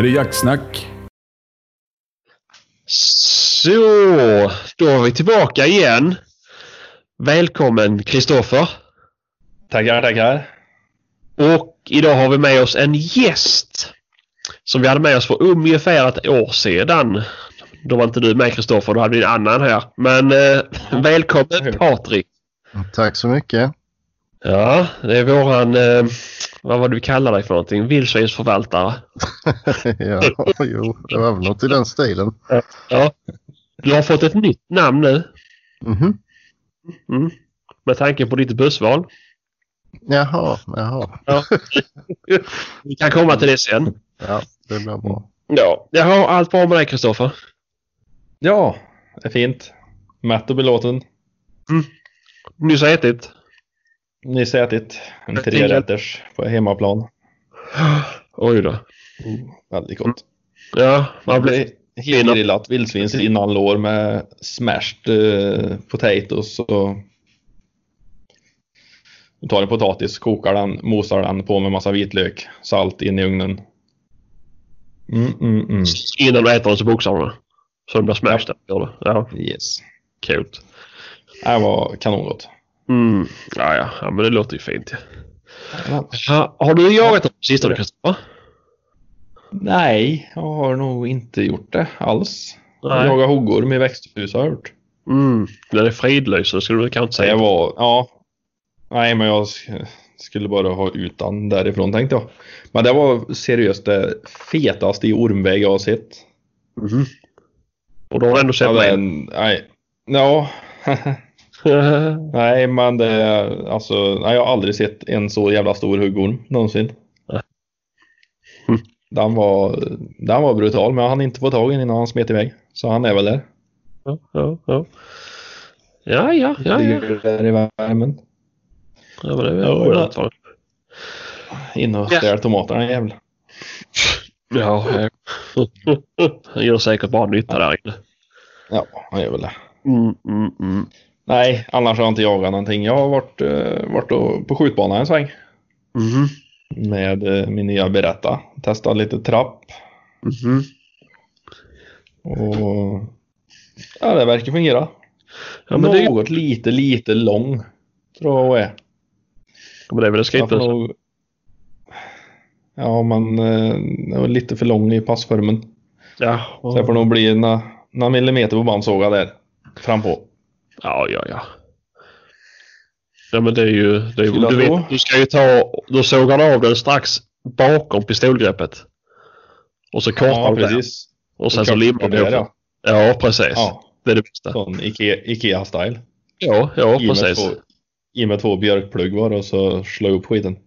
Här är Jaktsnack. Så, då är vi tillbaka igen. Välkommen Kristoffer. Tackar, tackar. Och idag har vi med oss en gäst. Som vi hade med oss för ungefär ett år sedan. Då var inte du med Kristoffer, då hade vi en annan här. Men eh, välkommen Patrik. Tack så mycket. Ja, det är våran, eh, vad var det vi kallar dig för någonting? Vildsvinsförvaltare. ja, jo, det var väl något i den stilen. Ja. Du har fått ett nytt namn nu. Mhm. Mm. Med tanke på ditt bussval. Jaha, jaha. Ja. Vi kan komma till det sen. Ja, det blir bra. Ja. Jaha, allt bra med dig Kristoffer? Ja, det är fint. Mätt och belåten. Nyss ätit? Nyss ätit en trerätters på hemmaplan. Oj då. Väldigt gott. Ja, man blir... Helgrillat vildsvins innan lår med smashed eh, potatoes och du tar en potatis, kokar den, mosar den på med massa vitlök, salt in i ugnen. Mm, mm, mm. Innan du äter den så boxar du. Så den blir smashed. Det. Ja, Yes. coolt. Det var kanongott. Mm. Ja, ja, ja, men det låter ju fint. Ja. Ja, har du jagat något på sistone Kristoffer? Nej, jag har nog inte gjort det alls. Nej. Jaga hoggor med växthus har jag gjort. Mm. Den är fridlyst så det skulle du kanske inte säga. Det var, ja. Nej, men jag sk- skulle bara ha utan därifrån tänkte jag. Men det var seriöst det fetaste i ormväg jag har sett. Mhm. Och då har du ändå sett Ja, det är en. en, nej. Ja. nej, men det är alltså, nej, jag har aldrig sett en så jävla stor huggorm någonsin. Mm. Den var, den var brutal, men jag hann inte få tag i den innan han smet iväg. Så han är väl där. ja, ja, ja. Ja, ja, ja. ja. Där i värmen. ja men det är väl Ja, roligt va? In och Ja. stjäl tomaterna jävel. Ja, ja. Han gör säkert bara nytta där inne. Ja, han gör väl det. Mm, mm, mm. Nej, annars har jag inte jagat någonting. Jag har varit, eh, varit och, på skjutbanan en sväng Mhm. med eh, min nya Beretta. Testat lite trapp Mhm. och ja, det verkar fungera. Ja, men det, Något lite, lite lång tror jag är. men det är väl det får skrivet. nog... Ja, men eh, det var lite för lång i passformen. Ja, Så jag får nog bli några, några millimeter på bandsåga där frampå. Ja, ja, ja. Ja, men det är ju... Det är, du, vet, du ska ju ta... Då sågar du av den strax bakom pistolgreppet. Och så kortar Ja, du den. precis. Och sen så limmar du ihop ja. Ja, precis. ja. Det är det bästa. Sån Ikea- Ikea-style. Ja, ja, I precis. två, i med två björkplugg var och så slå upp skiten.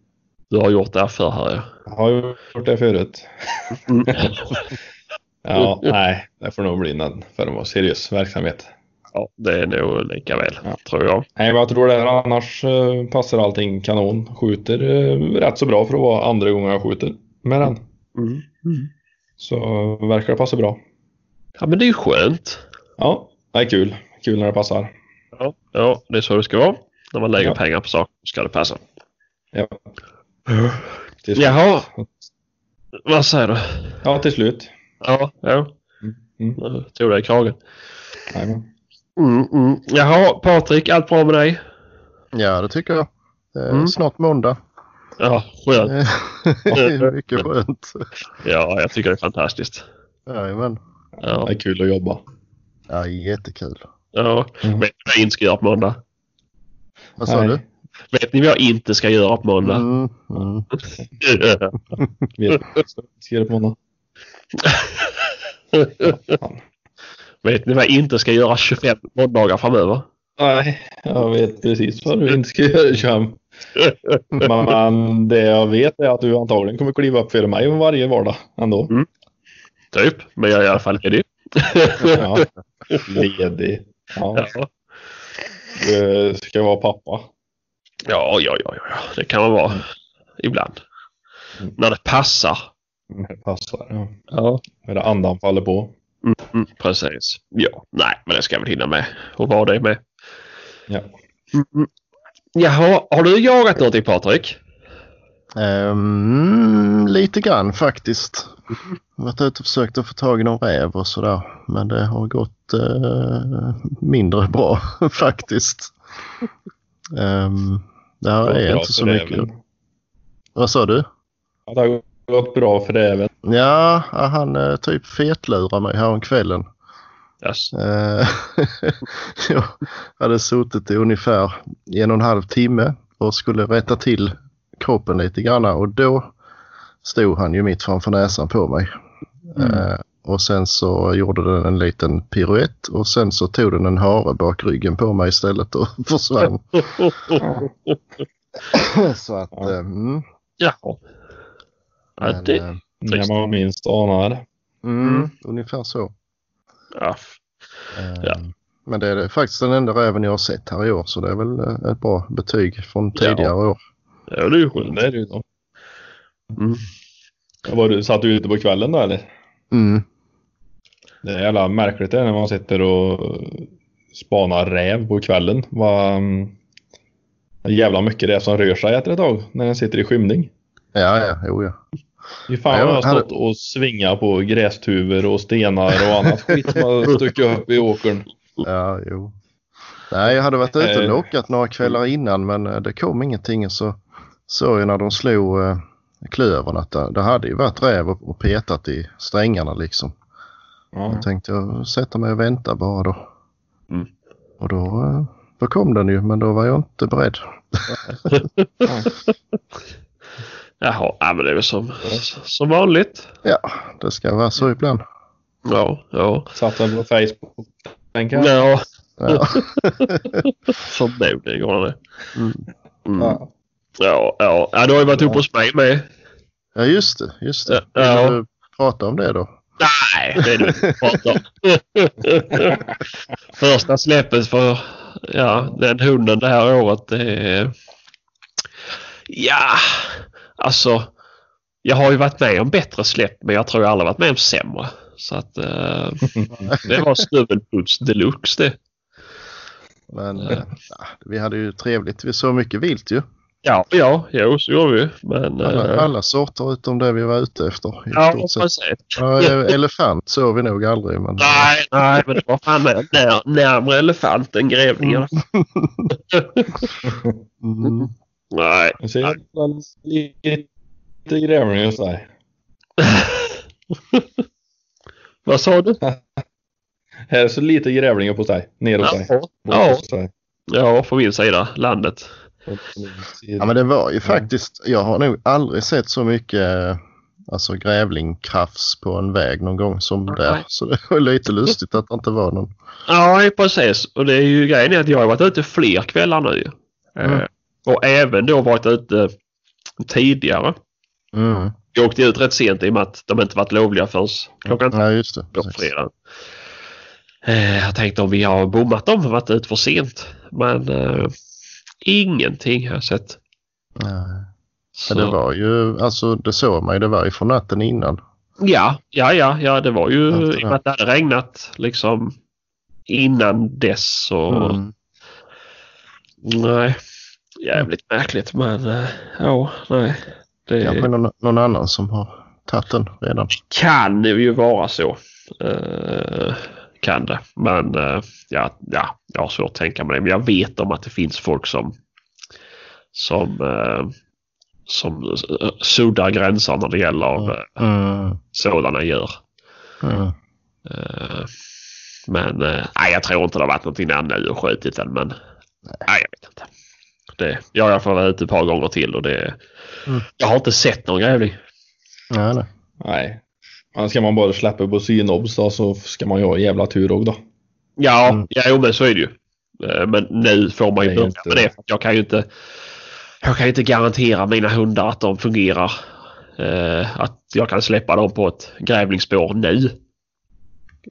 Du har gjort det här för här ja. Jag har gjort det förut. Mm. Ja, nej, det får nog bli en för att vara seriös verksamhet. Ja, det är nog lika väl, Ja. tror jag. Nej, jag tror här annars eh, passar allting kanon. Skjuter eh, rätt så bra för att vara andra gången jag skjuter med den. Mm. Så verkar det passa bra. Ja, men det är ju skönt. Ja, det är kul. Kul när det passar. Ja, ja det är så det ska vara. När man lägger Ja. pengar på saker ska det passa. Ja. Till slut. Jaha. Vad säger du? Ja, till slut. Ja, ja. Mm. Nu tog det i kragen. Jajamän. Mm, mm. Jaha, Patrik, allt bra med dig? Ja, det tycker jag. Det är Mm. snart måndag. Ja, skönt. är mycket skönt. Ja, jag tycker det är fantastiskt. Jajamän. Ja, Det är kul att jobba. Ja, jättekul. ja. Mm. Vet ni vad jag inte ska göra på måndag? Vad sa Nej. du? Vet ni vad jag inte ska göra på måndag? Mm, mm. Vet- Ska det på måndag? Vet ni vad jag inte ska göra 25 måndagar framöver? Nej, jag vet precis vad du inte ska göra Cham. Men det jag vet är att du antagligen kommer kliva upp för mig varje vardag ändå. Typ, men jag är i alla fall ledig. Ja. Ledig. Ja. Ja. Du ska vara pappa. Ja, ja, ja, ja, det kan man vara ibland. Mm. När det passar. Det passar. Ja. Ja. När det andan faller på. Mm, precis. Ja, nej, men det ska jag väl hinna med. Och vara det med. Ja. Mm, mm. Jaha, har du jagat någonting Patrik? Ehm, lite grann faktiskt. Jag har varit ute och försökt att få tag i någon räv och sådär. Men det har gått eh, mindre bra faktiskt. Um, det här är inte så mycket. Vad sa du? Ja, det har gått bra för räven. Ja, han eh, typ fetlurade mig häromkvällen. Yes. Eh, jag hade suttit i ungefär en och en halv timme och skulle rätta till kroppen lite grann och då stod han ju mitt framför näsan på mig. Eh, och sen så gjorde den en liten piruett och sen så tog den en hare bak ryggen på mig istället och försvann. så att, Ja. mm, Jaha. Ja, men, det, eh, När man minst anar. mm, Mm. ungefär så. ja. Eh, Ja. Men det är faktiskt den enda räven jag har sett här i år så det är väl eh, ett bra betyg från tidigare Ja. år. ja, det är ju skönt. Det är det ju. Mm. Var du, satt du ute på kvällen då eller? Mm. Det är jävla märkligt det när man sitter och spanar räv på kvällen. Vad mm, jävla mycket det är som rör sig efter ett tag när den sitter i skymning. Ja, ja, jo, ja. Fy fan jag har stått och svingat på grästuvor och stenar och annat skit som har stuckit upp i åkern. Ja, jo. Nej, jag hade varit ute och Eh. lockat några kvällar innan men eh, det kom ingenting. Så såg jag när de slog eh, klövern att det, det hade ju varit räv och, och petat i strängarna liksom. Ja. Jag tänkte jag sätta mig och vänta bara då. Mm. Och då, eh, då kom den ju men då var jag inte beredd. Jaha, ja, men det är väl som, som vanligt. Ja, det ska vara så ibland. Ja, ja. Satt den på Facebook. Tänker jag. Ja, Ja. förmodligen går det. Mm. Mm. Ja. Ja, ja. ja, du har ju varit uppe hos mig med. ja, just det. Just det. Ja. Vill du prata om det då? Nej, det är det vi pratar om. Första släppet för ja, den hunden det här året det är... Ja, alltså. Jag har ju varit med om bättre släpp men jag tror jag aldrig varit med om sämre. Så att eh, det var snubbelputs deluxe det. Men eh, vi hade ju trevligt. Vi såg mycket vilt ju. Ja, ja, jo så gjorde vi. Men... Alla, eh, alla sorter utom det vi var ute efter. ja, precis. E- elefant såg vi nog aldrig. Men... Nej, nej, men det var fan när, när, närmare elefant än grävlingar. Mm. Nej. Jag ser lite grävling hos dig. Vad sa du? Här är så lite grävlingar på sig. Ner hos dig. Ja, ja, på min sida, landet. Ja, men det var ju faktiskt. Jag har nog aldrig sett så mycket eh, alltså grävlingkrafs på en väg någon gång som Nej. där. Så det var lite lustigt att det inte var någon. Ja, precis. Och det är ju grejen är att jag har varit ute fler kvällar nu. Mm. Och även då varit ute tidigare. Mm. Jag åkte ut rätt sent i och med att de inte varit lovliga förrän klockan Ja, just det. på Precis. fredag. Eh, jag tänkte om vi har bommat dem och varit ute för sent. Men eh, ingenting har jag sett. Nej. Så, Men det var ju, alltså det såg man ju, det var ju från natten innan. Ja, ja, ja, ja, det var ju Efter i och med att det hade regnat liksom innan dess och Mm. nej, jävligt märkligt men eh, ja, nej. Det Kanske någon, någon annan som har tagit den redan. kan ju vara så. Eh, kan det. Men eh, ja, ja, jag har svårt att tänka mig det. Men jag vet om att det finns folk som som som suddar gränser när det gäller eh, Mm. sådana djur. Mm. Men nej, jag tror inte det har varit någonting nu och skjutit den. Men nej, jag vet inte. Det, jag har i alla fall varit ute ett par gånger till och det, Mm. jag har inte sett någon grävling. Ja, nej. Nej. Men ska man bara släppa på synobs då så ska man ju ha jävla tur också då. Ja, Mm. ja jo, men så är det ju. Eh, Men nu får man ju Det är börja inte- med det. Jag kan ju inte jag kan ju inte garantera mina hundar att de fungerar. Eh, att jag kan släppa dem på ett grävlingsspår nu.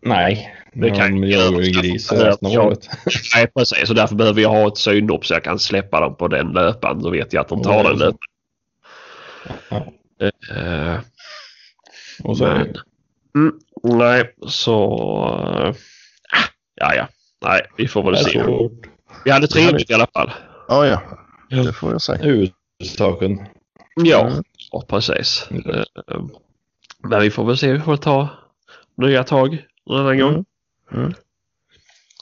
Nej. Det kan ju jag ju gris Ja, resten av ja. året. Nej precis, så därför behöver jag ha ett synop så jag kan släppa dem på den löpan. Så vet jag att de tar Ja, den löpan. Ja. Eh, Och så men, mm, nej, så... eh, ja, ja. Nej, vi får väl se. svårt. Vi hade trevligt i alla fall. Ja, ja. Det får jag säga. Huvudsaken. Ja, Mm. precis. Mm. Eh, Men vi får väl se. Vi får ta nya tag en annan gång. Mm. Mm.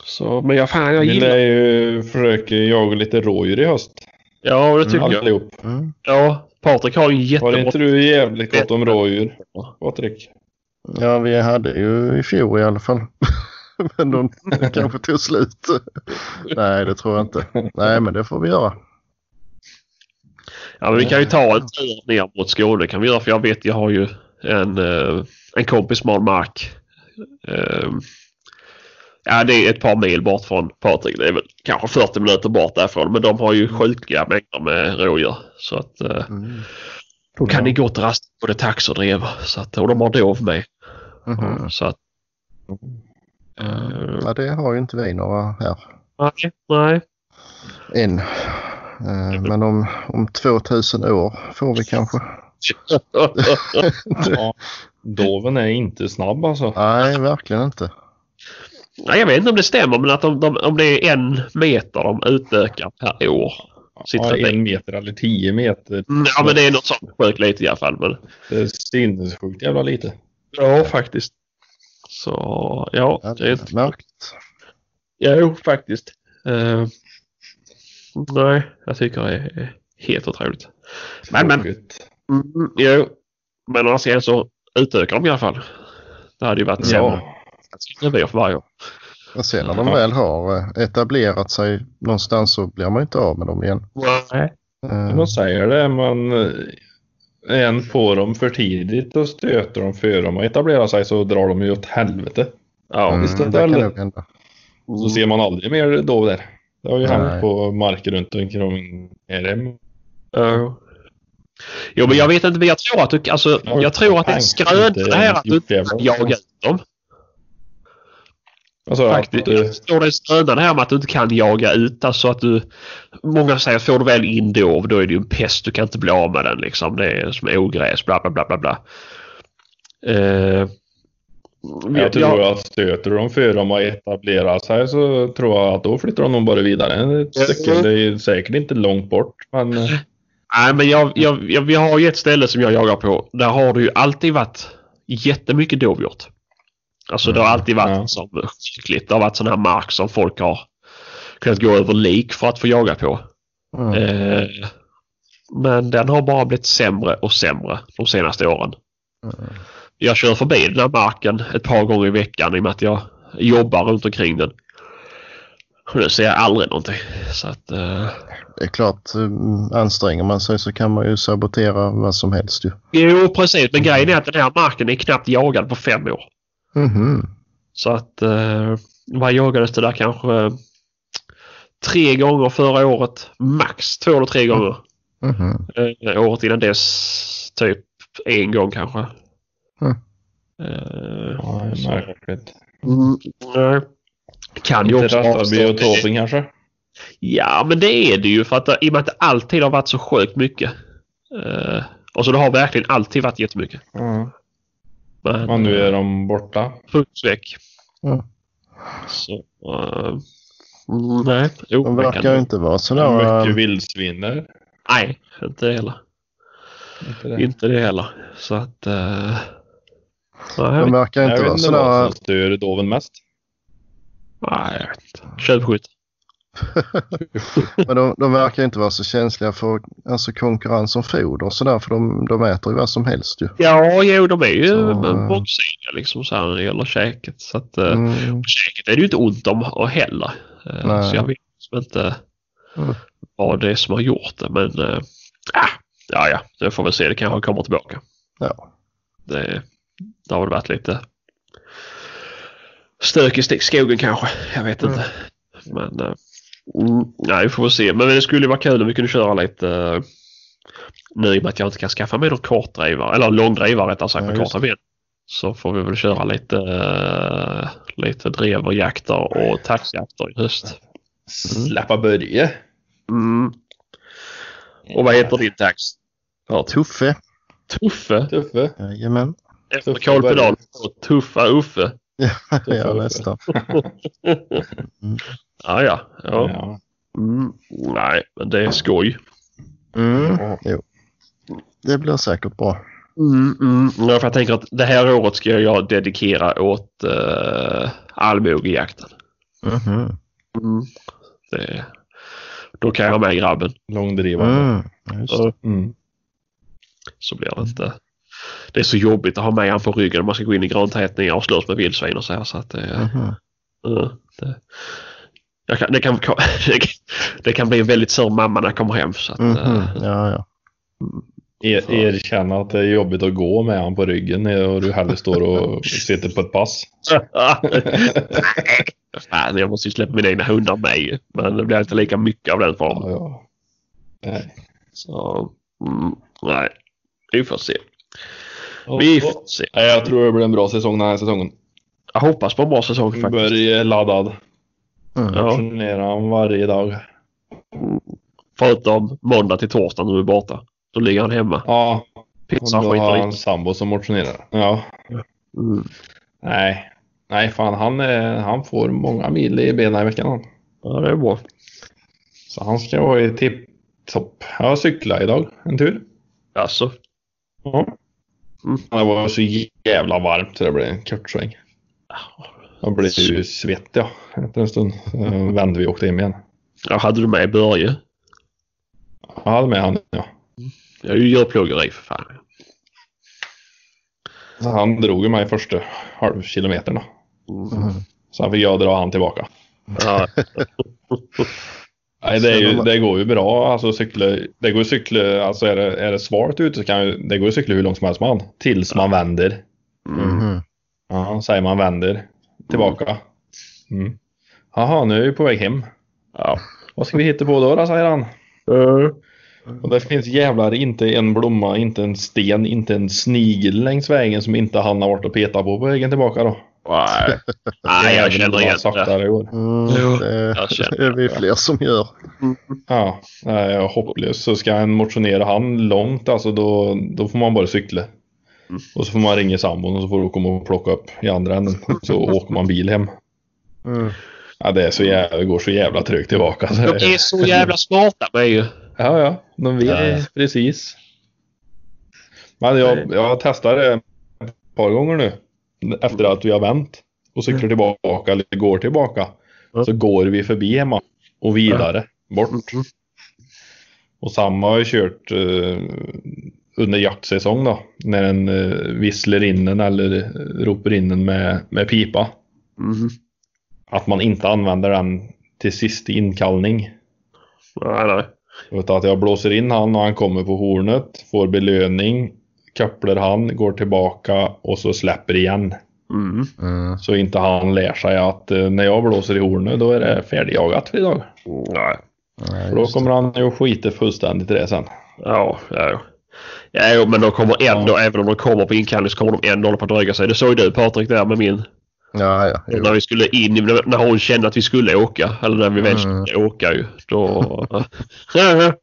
Så, men jag, fan, jag Vi gillar... lär ju försöka jaga lite rådjur i höst. Ja, det tycker jag. Allihop. Mm. Ja, Patrik har ju en Har jättebra... inte du jävligt gott om rådjur, Patrik? Ja, vi hade ju i fjol i alla fall. men de kanske tog slut. Nej, det tror jag inte. Nej, men det får vi göra. Ja, men vi kan ju ta en tur ner mot Skåne kan vi göra för jag vet jag har ju en, eh, en kompis som har en mark. Eh, ja, det är ett par mil bort från Patrik. Det är väl kanske 40 minuter bort därifrån. Men de har ju sjukliga mängder med rådjur. Så att eh, Mm. då kan ni gott rasta både tax och drev. Så att, och de har dov med. Mhm. Så att... eh, Ja, det har ju inte vi några här nej, nej. än. Eh, Men om, om 2000 år får vi kanske. Ja. Doven är inte snabb alltså. Nej, verkligen inte. nej, jag vet inte om det stämmer men att de, de, om det är en meter de utökar per år. Sitter Ja, en meter eller tio meter. Mm, Ja men det är något sånt sjukt lite i alla fall. Men... Det är sinnessjukt jävla lite. Ja faktiskt. Så ja, det är inte... Märkt. Jo faktiskt. Eh, nej, jag tycker det är helt otroligt. Men men, mm, jo. Men annars igen så utökar de i alla fall. Det hade ju varit sämre. Ja, Det blir för varje år. Och sen när de väl har eh, etablerat sig någonstans så blir man inte av med dem igen. Nej. Eh, man säger det. Man eh, en får dem för tidigt och stöter dem för dem och etablerar sig så drar de ju åt helvete. Ja, mm, visst, det det kan hända. Så ser man aldrig mer dov där. Det har ju Nej. hänt på marker runt omkring RM. Ja. Jo men jag vet inte men jag tror att du, alltså, Ja, jag tror att det är skröna inte det här att du inte jävla- kan jaga ut dem. Alltså Faktiskt. att, Jag står det en skröna det här med att du inte kan jaga ut. Alltså att du... Många säger att får du väl in dov då är det ju en pest. Du kan inte bli av med den liksom. Det är som ogräs bla bla bla bla bla. Eh, jag tror att stöter de för dem och etablerar sig så tror jag att då flyttar de nog bara vidare. Det är säkert inte långt bort men Nej men jag, jag, jag, vi har ju ett ställe som jag jagar på. Där har det ju alltid varit jättemycket dovhjort. Alltså det har alltid varit Ja. som skickligt. Det har varit sån här mark som folk har kunnat gå över lik för att få jaga på. Mm. Eh, men den har bara blivit sämre och sämre de senaste åren. Mm. Jag kör förbi den här marken ett par gånger i veckan i och med att jag jobbar runt omkring den. Och nu ser jag aldrig någonting. Så att, eh, Det är klart, um, anstränger man sig så kan man ju sabotera vad som helst ju. jo precis men grejen är att den här marken är knappt jagad på fem år. Mhm. Så att eh, vad jagades det där kanske eh, tre gånger förra året. Max två eller tre gånger. Mhm. Eh, året innan dess typ en gång kanske. Mm. Eh, ja, det är märkligt. mm, nej. Kan ju också vara biotopen kanske? Ja men det är det ju för att det, i och med att det alltid har varit så sjukt mycket. Eh, och så det har verkligen alltid varit jättemycket. Ja. Men, Men nu är de borta. Puts väck. Mm. Så, eh, mm, nej. Jo, De det verkar det. inte vara sådär... Mycket äh, vildsvinner. Nej, inte heller. Inte det. Inte det heller. Så att... Uh, nej, De verkar Jag inte vet vara inte vad sådär... som stör doven mest. Nej, jag vet inte. Tjuvskytt. Men de, de verkar inte vara så känsliga för alltså, konkurrens om foder och sådär för de, de äter ju vad som helst ju. Ja, jo, de är ju eh. mångsidiga liksom så här när det gäller käket. Så att uh, Mm. käket är det ju inte ont om heller. Eh, Nej. så jag vet liksom inte Mm. vad det är som har gjort det. Men uh, ja, ja, det får vi se. Det kanske kommer tillbaka. Ja. Det, det har väl varit lite stök i skogen kanske. Jag vet Mm. inte. Men eh, mm, nej, vi får väl se. Men det skulle ju vara kul om vi kunde köra lite uh, nu i och med att jag inte kan skaffa mig någon kortdrivare eller långdrivare rättare sagt Ja, med korta ben. Så får vi väl köra lite, uh, lite dreverjakter och taxjakter i höst. Släppa Börje. Mm. Och vad heter din tax? Ja, Tuffe. Tuffe. Tuffe. Jajamän. Efter Karl. Pedal. Tuffa Uffe. Ja, nästan. Ja, ja. ja. Ja. Mm, nej, men det är skoj. Mm. Jo. det blir säkert bra. Mm, mm. Ja, för jag tänker att det här året ska jag dedikera åt uh, allmogejakten. Mhm. Mm. Det, då kan jag ha med grabben. Långdrivande. Mm. Just. Så, Mm. så blir det inte... Det är så jobbigt att ha med han på ryggen när man ska gå in i grantätningar och slåss med vildsvin och så här. Så att det, Mhm. ja, det, jag kan, det, kan, det kan bli en väldigt sur mamma när jag kommer hem. Så att, Mhm. eh, Ja, ja. Er, erkänna att det är jobbigt att gå med han på ryggen och du hellre står och sitter på ett pass. Fan, jag måste ju släppa mina egna hundar med. Men det blir inte lika mycket av den formen. Ja, ja. Nej. Så, mm, nej. Vi får se. Vi får se. Jag tror det blir en bra säsong den här säsongen. Jag hoppas på en bra säsong faktiskt. Börje laddad. Mm. Ja. Motionerar han varje dag. Förutom måndag till torsdag när du är borta. Då ligger han hemma. Ja, och Pizza då och har skit han sambo som motionerar. Ja, mm. nej. Nej, fan han, är, han får många mil i benen i veckan han. Ja, det är bra. Så han ska vara i tipptopp. Jag cyklade idag en tur. Alltså. Ja. Mm. Det var så jävla varmt så det blev en kort sväng. Jag blev ju svettig efter en stund. Så vände vi och åkte hem igen. Ja, hade du med Börje? Jag hade med han ja. Jag är ju djurplågeri för fan. Så han drog ju mig första halvkilometern. Så han fick jag dra han tillbaka. Ja. Nej, det, ju, det går ju bra. Alltså cykla, det går cykla, alltså är det, är det svalt ute så kan ju, det går ju cykla hur långt som helst man. Tills man vänder. Mm. Ja, säger man vänder. Tillbaka. Mm. Jaha, nu är vi på väg hem. Ja. Vad ska vi hitta på då, då säger han. Uh, Och det finns jävlar inte en blomma, inte en sten, inte en snigel längs vägen som inte han har varit och petat på på vägen tillbaka då. Nej. nej, jag känner igen det. saktare i år. Mm, Jo, det jag känner det är vi fler som gör. Ja, det är hopplöst. Så ska en motionera han långt alltså då, då får man bara cykla. Mm. Och så får man ringa sambon och så får du komma och plocka upp i andra änden. Så åker man bil hem. Mm. Ja, det, är så jävla, det går så jävla trögt tillbaka. Så De är så jävla smarta med ju. Ja, ja. De vet Ja. precis. Men jag, jag testar det ett par gånger nu. Efter att vi har vänt och cyklar tillbaka eller går tillbaka. Så går vi förbi hemma och vidare bort. Mm. Och samma har jag kört eh, under jaktsäsong då. När en eh, visslar in en eller ropar in en med, med pipa. Mm. Att man inte använder den till sist i inkallning. Nej, nej. Utan att jag blåser in han och han kommer på hornet, får belöning, kopplar han, går tillbaka och så släpper igen. Mm. Mm. Så inte han lär sig att eh, när jag blåser i hornet då är det färdigjagat för idag. Nej. Nej, För då kommer han ju skita fullständigt i det sen. Ja, ja. Ja, men de kommer ändå, även om de kommer på inkallning så kommer de ändå hålla på att dryga sig. Det såg du Patrik där med min. Ja, ja. jo. När vi skulle in, när hon kände att vi skulle åka. Eller när vi väl Mm. skulle åka ju. Då,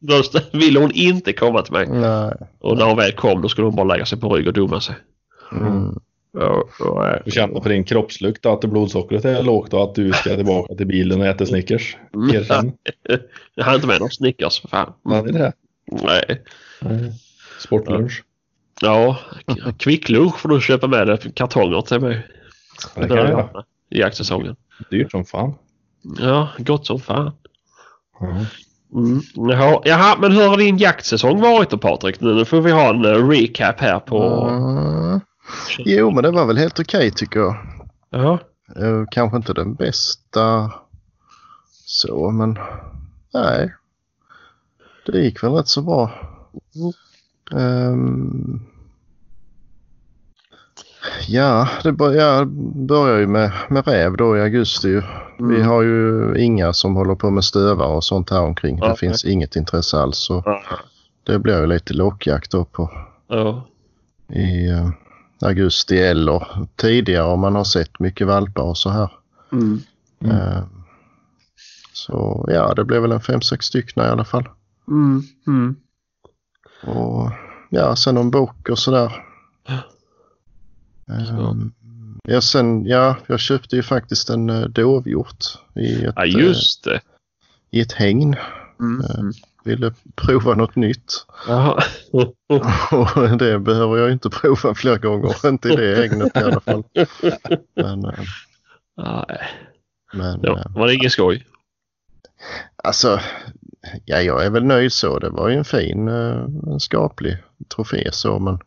då ville hon inte komma till mig. Nej. Och när hon väl kom då skulle hon bara lägga sig på rygg och dumma sig. Mm. Ja, ja, Du känner på din kroppslukt att blodsockret är lågt och att du ska tillbaka till bilen och äta Snickers. Mm. Erkänn. Jag hade inte med någon Snickers för fan. Ja, det är det. Nej. Sportlunch. Ja, kvicklunch får du köpa med dig. Kartonger till mig. Det jag göra. I jaktsäsongen. Dyrt som fan. Ja, gott som fan. Ja. Mm. Jaha, jaha, men hur har din jaktsäsong varit då Patrik? Nu får vi ha en eh, recap här på... Mm. Jo, men det var väl helt okej tycker jag. Ja. Eh, Kanske inte den bästa så, men nej. Det gick väl rätt så bra. Ehm, ja, det börjar, börjar ju med, med räv då i augusti. ju. Vi Mm. har ju inga som håller på med stövare och sånt här omkring. Det finns inget intresse alls. Så det blir ju lite lockjakt då på Ja. i eh, augusti eller tidigare om man har sett mycket valpar och så här. Mm. Mm. Eh, Så ja, det blev väl en fem, sex stycken i alla fall. Mm. Mm. Och ja, sen någon bok och sådär. Så. Um, ja, sen, ja, jag köpte ju faktiskt en uh, dovhjort i ett, Ja, just det. eh, i ett hägn. Mm. Eh, Mm. ville prova något nytt. Och det behöver jag inte prova fler gånger. Inte i det ägnet i alla fall. Men, eh, Nej, men det eh, var, var det ingen skoj? alltså, ja, jag är väl nöjd så. Det var ju en fin, eh, en skaplig trofé så men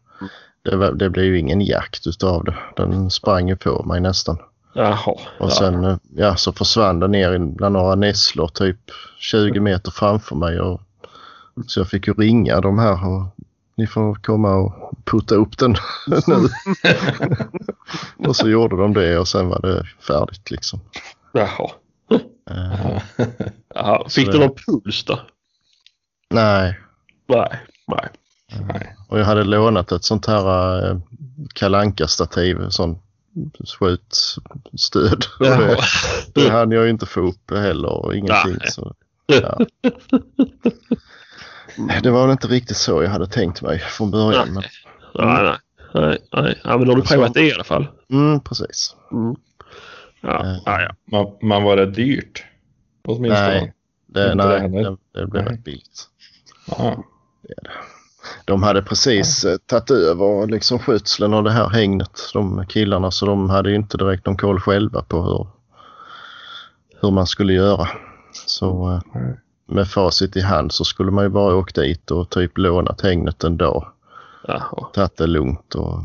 det, det blev ju ingen jakt utav det. Den sprang ju på mig nästan. Jaha. Och sen eh, ja, så försvann den ner bland några nässlor typ 20 meter framför mig. Och, så jag fick ju ringa de här och ni får komma och putta upp den nu. och så gjorde de det och sen var det färdigt liksom. Jaha. Eh, Jaha. Fick du någon puls då? nej, Nej. Nej. Nej. och jag hade lånat ett sånt här eh, kalanka stativ sån skjutstöd. Jaha. det, det hann jag ju inte få upp heller och ingenting. Nej. Så, ja. Det var väl inte riktigt så jag hade tänkt mig från början. Men, Nej, nej. Nej, nej. Ja, men då har du provat det i alla fall. mm, precis. Mm. Ja, Eh. ja, ja. Man, man var det dyrt? Åtminstone. Nej, det, nej, det det, det blev Nej. rätt billigt. Ja. De hade precis eh, tagit över liksom skötseln av det här hängnet, de killarna, så de hade ju inte direkt någon koll själva på hur, hur man skulle göra. Så eh, Nej. med facit i hand så skulle man ju bara åkt dit och typ lånat hängnet en dag. Jaha. Tagit det lugnt och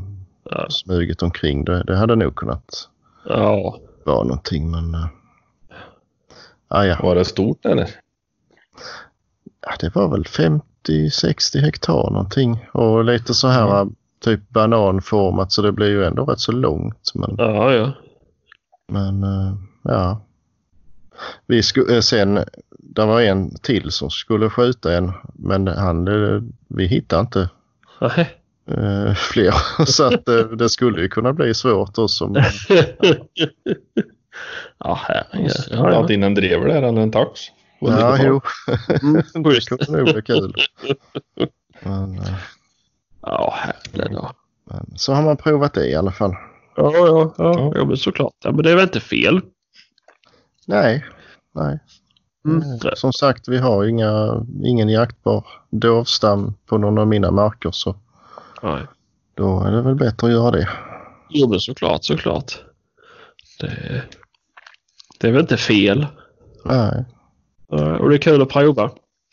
Ja. smugit omkring. Det, det hade nog kunnat Ja. vara någonting men... Ah, ja. Var det stort eller? Ja, det var väl 50-60 hektar någonting och lite så här typ bananformat så det blir ju ändå rätt så långt. Men, Ja, ja. men eh, ja. Vi skulle, sen, det var en till som skulle skjuta en men han, eh, vi hittade inte eh, fler så att eh, det skulle ju kunna bli svårt också. Men, Ja, herregud. Ja, Ja, in en drever där eller en tax? Och ja, jo. Mm, kunde nog bli kul. Men, eh, Ja, herregud. Ja, men så har man provat det i alla fall. ja, ja. ja. Ja. ja men såklart. Ja, men det är väl inte fel? Nej, nej. Mm. Eh, Som sagt, vi har inga, ingen jaktbar dovstam på någon av mina marker så Nej. då är det väl bättre att göra det. Jo, men såklart, såklart. Det, det är väl inte fel? Nej. Ja, Och det är kul att prova.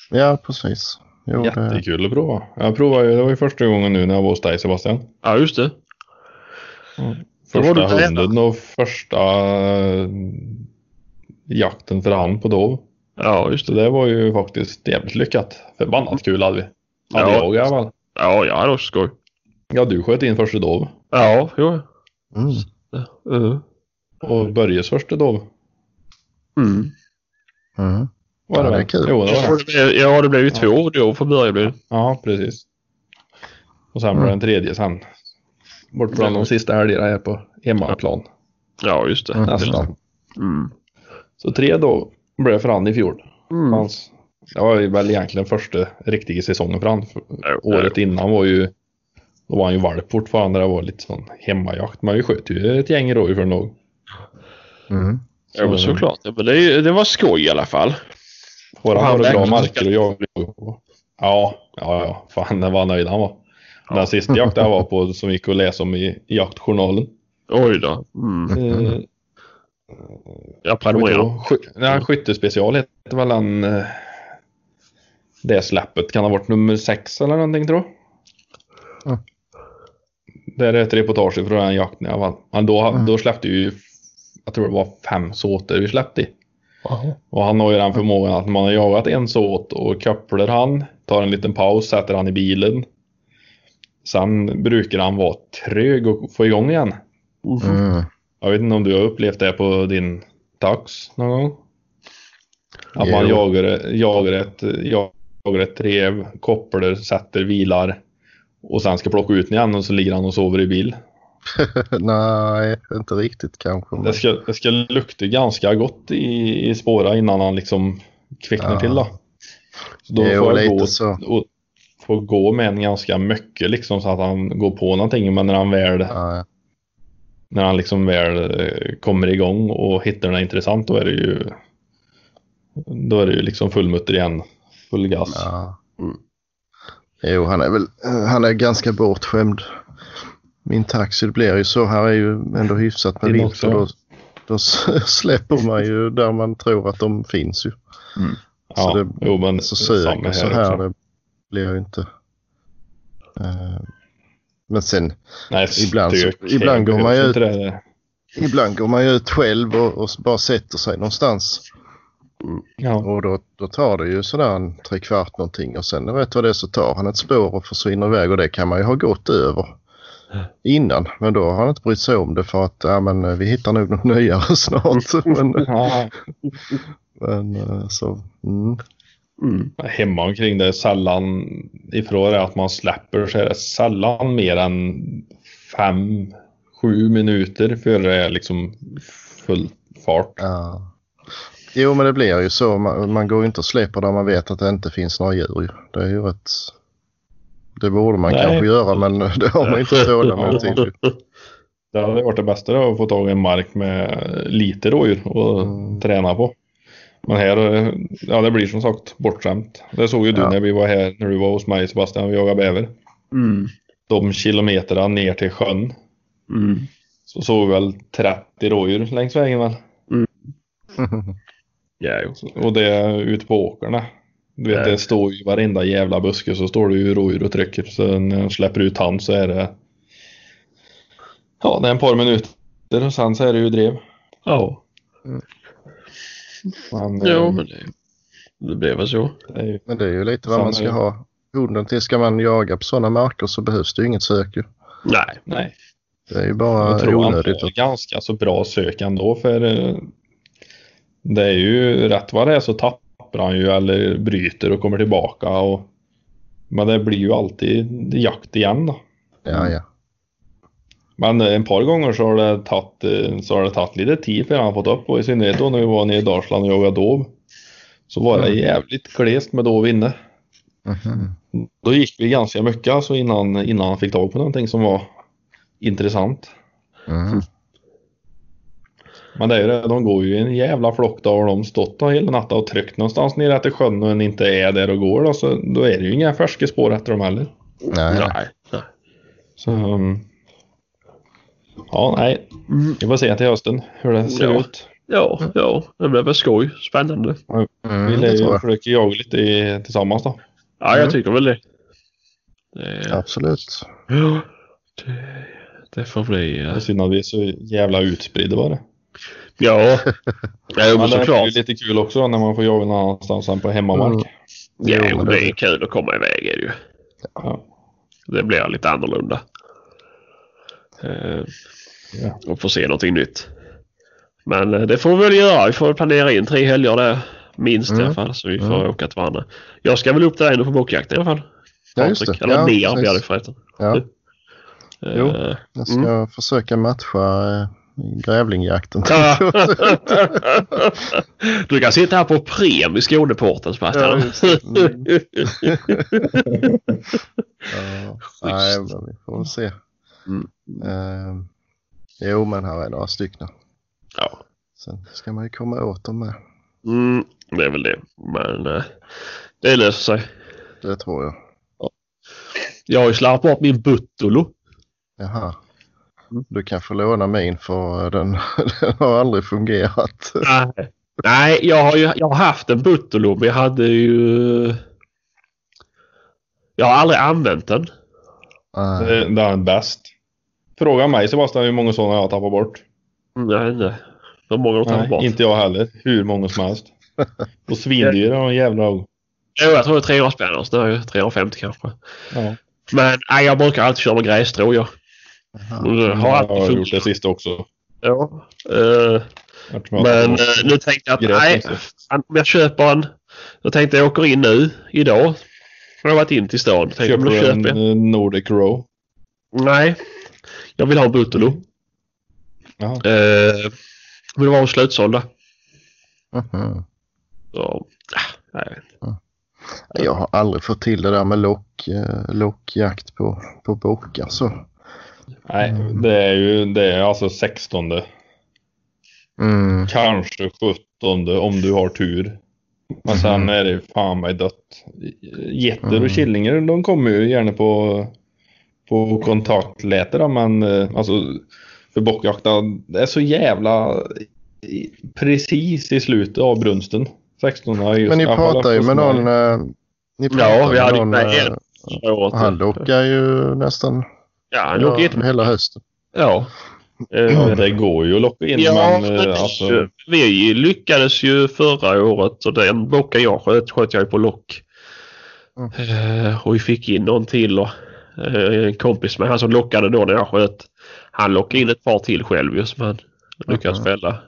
Ja, precis. Jo, Jättekul att prova. Jag provade ju, det var ju första gången nu när jag var hos dig Sebastian. Ja, just det. Var Första hunden och första eh, jakten för hand på dov. Ja, just Så det. det var ju faktiskt jävligt lyckat. Förbannat kul hade vi. Hade Ja. jag i alla fall. Ja, jag hade också skoj. Ja, du sköt in första dov. Ja, jo. mm, Uh. Och Börjes första dov. Mm. mm. Var Ja, det det är väl? kul. Jo, det var Ja, det. det blev, ja, det blev ju två då från början. Blev det. Ja, precis. Och sen var det en tredje sen. Bort bland de sista älgarna här på hemmaplan. Ja, just det. Mm. Nästan. Mm. Så tre då blev för han i fjol. Mm. Hans, det var ju väl egentligen första riktiga säsongen för han. Ja, Året innan var ju då var han ju valp fortfarande. Det var lite sån hemmajakt. Men vi sköt ju ett gäng rådjur för nog. Mm. Ja, men såklart. Ja, men det, det var skoj i alla fall. Våra han har det bra marker och jag på. Ja, ja, ja. Fan, var nöjd han var. Den sista jakten jag var på som gick att läsa om i, jaktjournalen. Oj då. Mm. Eh, Jag prenumererar. Sky- Nej, skyttespecial heter väl den. eh, Det släppet kan ha varit nummer sex eller någonting tror jag. Mm. Det är ett reportage från den jakten i alla fall. Men då, då släppte ju, jag tror det var fem såter vi släppte i. Och han har ju den förmågan att man har jagat en såt och kopplar han, tar en liten paus, sätter han i bilen. Sen brukar han vara trög och få igång igen. Mm. Jag vet inte om du har upplevt det på din tax någon gång? Att man Jo. jagar, jagar, ett, jagar ett rev, kopplar, sätter, vilar och sen ska plocka ut den igen och så ligger han och sover i bil. Nej, inte riktigt kanske. Men... Det ska, det ska lukta ganska gott i, i spåra innan han liksom kvicknar Ja. till då. Så då får jag gå, så. och, får gå med en ganska mycket liksom så att han går på någonting men när han väl Nej. när han liksom väl eh, kommer igång och hittar något intressant då är det ju då är det ju liksom fullmutter igen full gas. Ja. Mm. Jo, han är väl han är ganska bortskämd. Min taxi det blir ju så. Här är ju ändå hyfsat med och då, då släpper man ju där man tror att de finns ju. Ja, det- jo, men Så söker så här också. det blir ju inte. Eh, men sen Nej, ibland så- ibland går man ju det. ibland går man ju ut själv och, och bara sätter sig någonstans. Ja. Och då, då tar det ju sådär en tre kvart någonting och sen rätt vad det är så tar han ett spår och försvinner iväg och det kan man ju ha gått över innan. Men då har han inte brytt sig om det för att ja, men, eh, vi hittar nog något nyare snart. men, men eh, så, mm. Mm. hemma omkring det är sällan ifrån det att man släpper så är det sällan mer än fem, sju minuter före det är liksom full fart. Ja. Jo men det blir ju så. Man, man går ju inte och släpper där man vet att det inte finns några djur. ju. Det är ju rätt... Det borde man Nej. kanske göra men det har man inte tålamod till. ju. Det hade varit det bästa att få tag i en mark med lite rådjur och Mm. träna på. Men här, ja det blir som sagt bortskämt. Det såg ju du Ja. när vi var här, när du var hos mig Sebastian och jagade bäver. Mm. De kilometerna ner till sjön Mm. så såg vi väl 30 rådjur längs vägen väl. Ja, jo. Och det ut på åkrarna. Du vet det står ju varenda jävla buske så står det ju rådjur och trycker. Så när jag släpper ut han så är det Ja det är en par minuter och sen så är det ju drev. Ja. Men, Jo, eh, men det, det blev väl så. det Men det är ju lite vad man ska ha hunden till. Ska man jaga på sådana marker så behövs det ju inget sök ju. Nej. nej. Det är ju bara Jag tror han onödigt. att- ganska så bra sök ändå för eh, det är ju rätt vad det är så tappar han ju eller bryter och kommer tillbaka och men det blir ju alltid jakt igen då. Ja, ja. Men en par gånger så har det tagit, så har det tagit lite tid för han fått upp och i synnerhet då när vi var nere i Dalsland och jagade dov. Så var det Mm. jävligt glest med dov inne. Mhm. Då gick vi ganska mycket alltså innan, innan han fick tag på någonting som var intressant. Mhm. Men det är ju det, de går ju i en jävla flock då och de stått då hela natten och tryckt någonstans nere efter sjön och en inte är där och går då, så då är det ju inga färska spår efter dem heller. Nej, nej. Så, um, ja, nej, Mm. vi får se till hösten hur det ser Ja. ut. Ja, ja. Det blev väl skoj. Spännande. Mm, Vi det lär ju jag. försöka jaga lite i, tillsammans då. Ja, jag Mm. tycker väl det. det Absolut. ja. Det, det får bli... Det eh, är synd att vi är så jävla utspridda bara. Ja. Ja, jo, men det är lite kul också när man får jaga någon annanstans än på hemmamark. Mm. Ja, Jo, det är kul att komma iväg är det ju. Ja. Det blir lite annorlunda. Eh, Ja. Och få se någonting nytt. Men eh, det får vi väl göra. Vi får väl planera in tre helger där. Minst i Mm. alla fall. Så vi får Mm. åka till varandra. Jag ska väl upp där ändå på bockjakten i alla fall. Ja, just det. Eller Ja, ner blir det förresten. Ja. Jo. Eh, Jag ska försöka matcha grävlingjakten. Ja. du kan sitta här på Prem i Skåneporten Sebastian. Ja. Mm. ja, nej, men vi får se. Mm. Eh, jo, men här är några stycken. ja. Sen ska man ju komma åt dem med. Mm, det är väl det. Men eh, det löser sig. Det tror jag. Jag har ju slarvat bort min Buttolo. Jaha. Mm. Du kan få låna min för den, den har aldrig fungerat. Nej. Nej, jag har ju jag har haft en Buttolo men jag hade ju... Jag har aldrig använt den. Nej. Det, det är bäst. Fråga mig Sebastian hur många sådana jag har tappat bort. Nej, nej. Hur många har Nej, bort? inte jag heller. Hur många som helst. Och svindyra och jävla Jo, jag tror det är 300 spänn. och så nu är det 350 kanske. Ja. Men nej, jag brukar alltid köra med grässtrå jag. Har har gjort det sista också. Ja. Eh, men eh, nu tänkte jag att nej, om jag köper en. Jag tänkte jag åker in nu idag. Jag har varit in till stan. Tänkte, Köper då du köper en jag. eh, Nordic Row? Nej. Jag vill ha en Buttolo. Jaha. Eh, men det var slutsålda. Så, nej, jag har aldrig fått till det där med lock, eh, lockjakt på, på bockar så. Nej, Mm. det är ju det är alltså 16. Mm. Kanske 17 om du har tur. Men sen är det ju fan mig dött. Getter Mm. och killingar de kommer ju gärna på, på kontaktläte då, men eh, alltså för bockjakta det är så jävla precis i slutet av brunsten. 16 just Men ni pratar ju med någon... eh, ni Ja, pratar vi hade ju någon, med eh, en. Året. Han lockar ju nästan Ja, han ja, lockade jättemycket. hela hösten. Ja. Men Eh, det går ju att locka in Ja, men men eh, alltså, vi lyckades ju förra året och den bocken jag sköt sköt jag på lock. Eh, och vi fick in någon till och en kompis med han som lockade då när jag sköt. Han lockade in ett par till själv ju som han lyckades Mhm. fälla.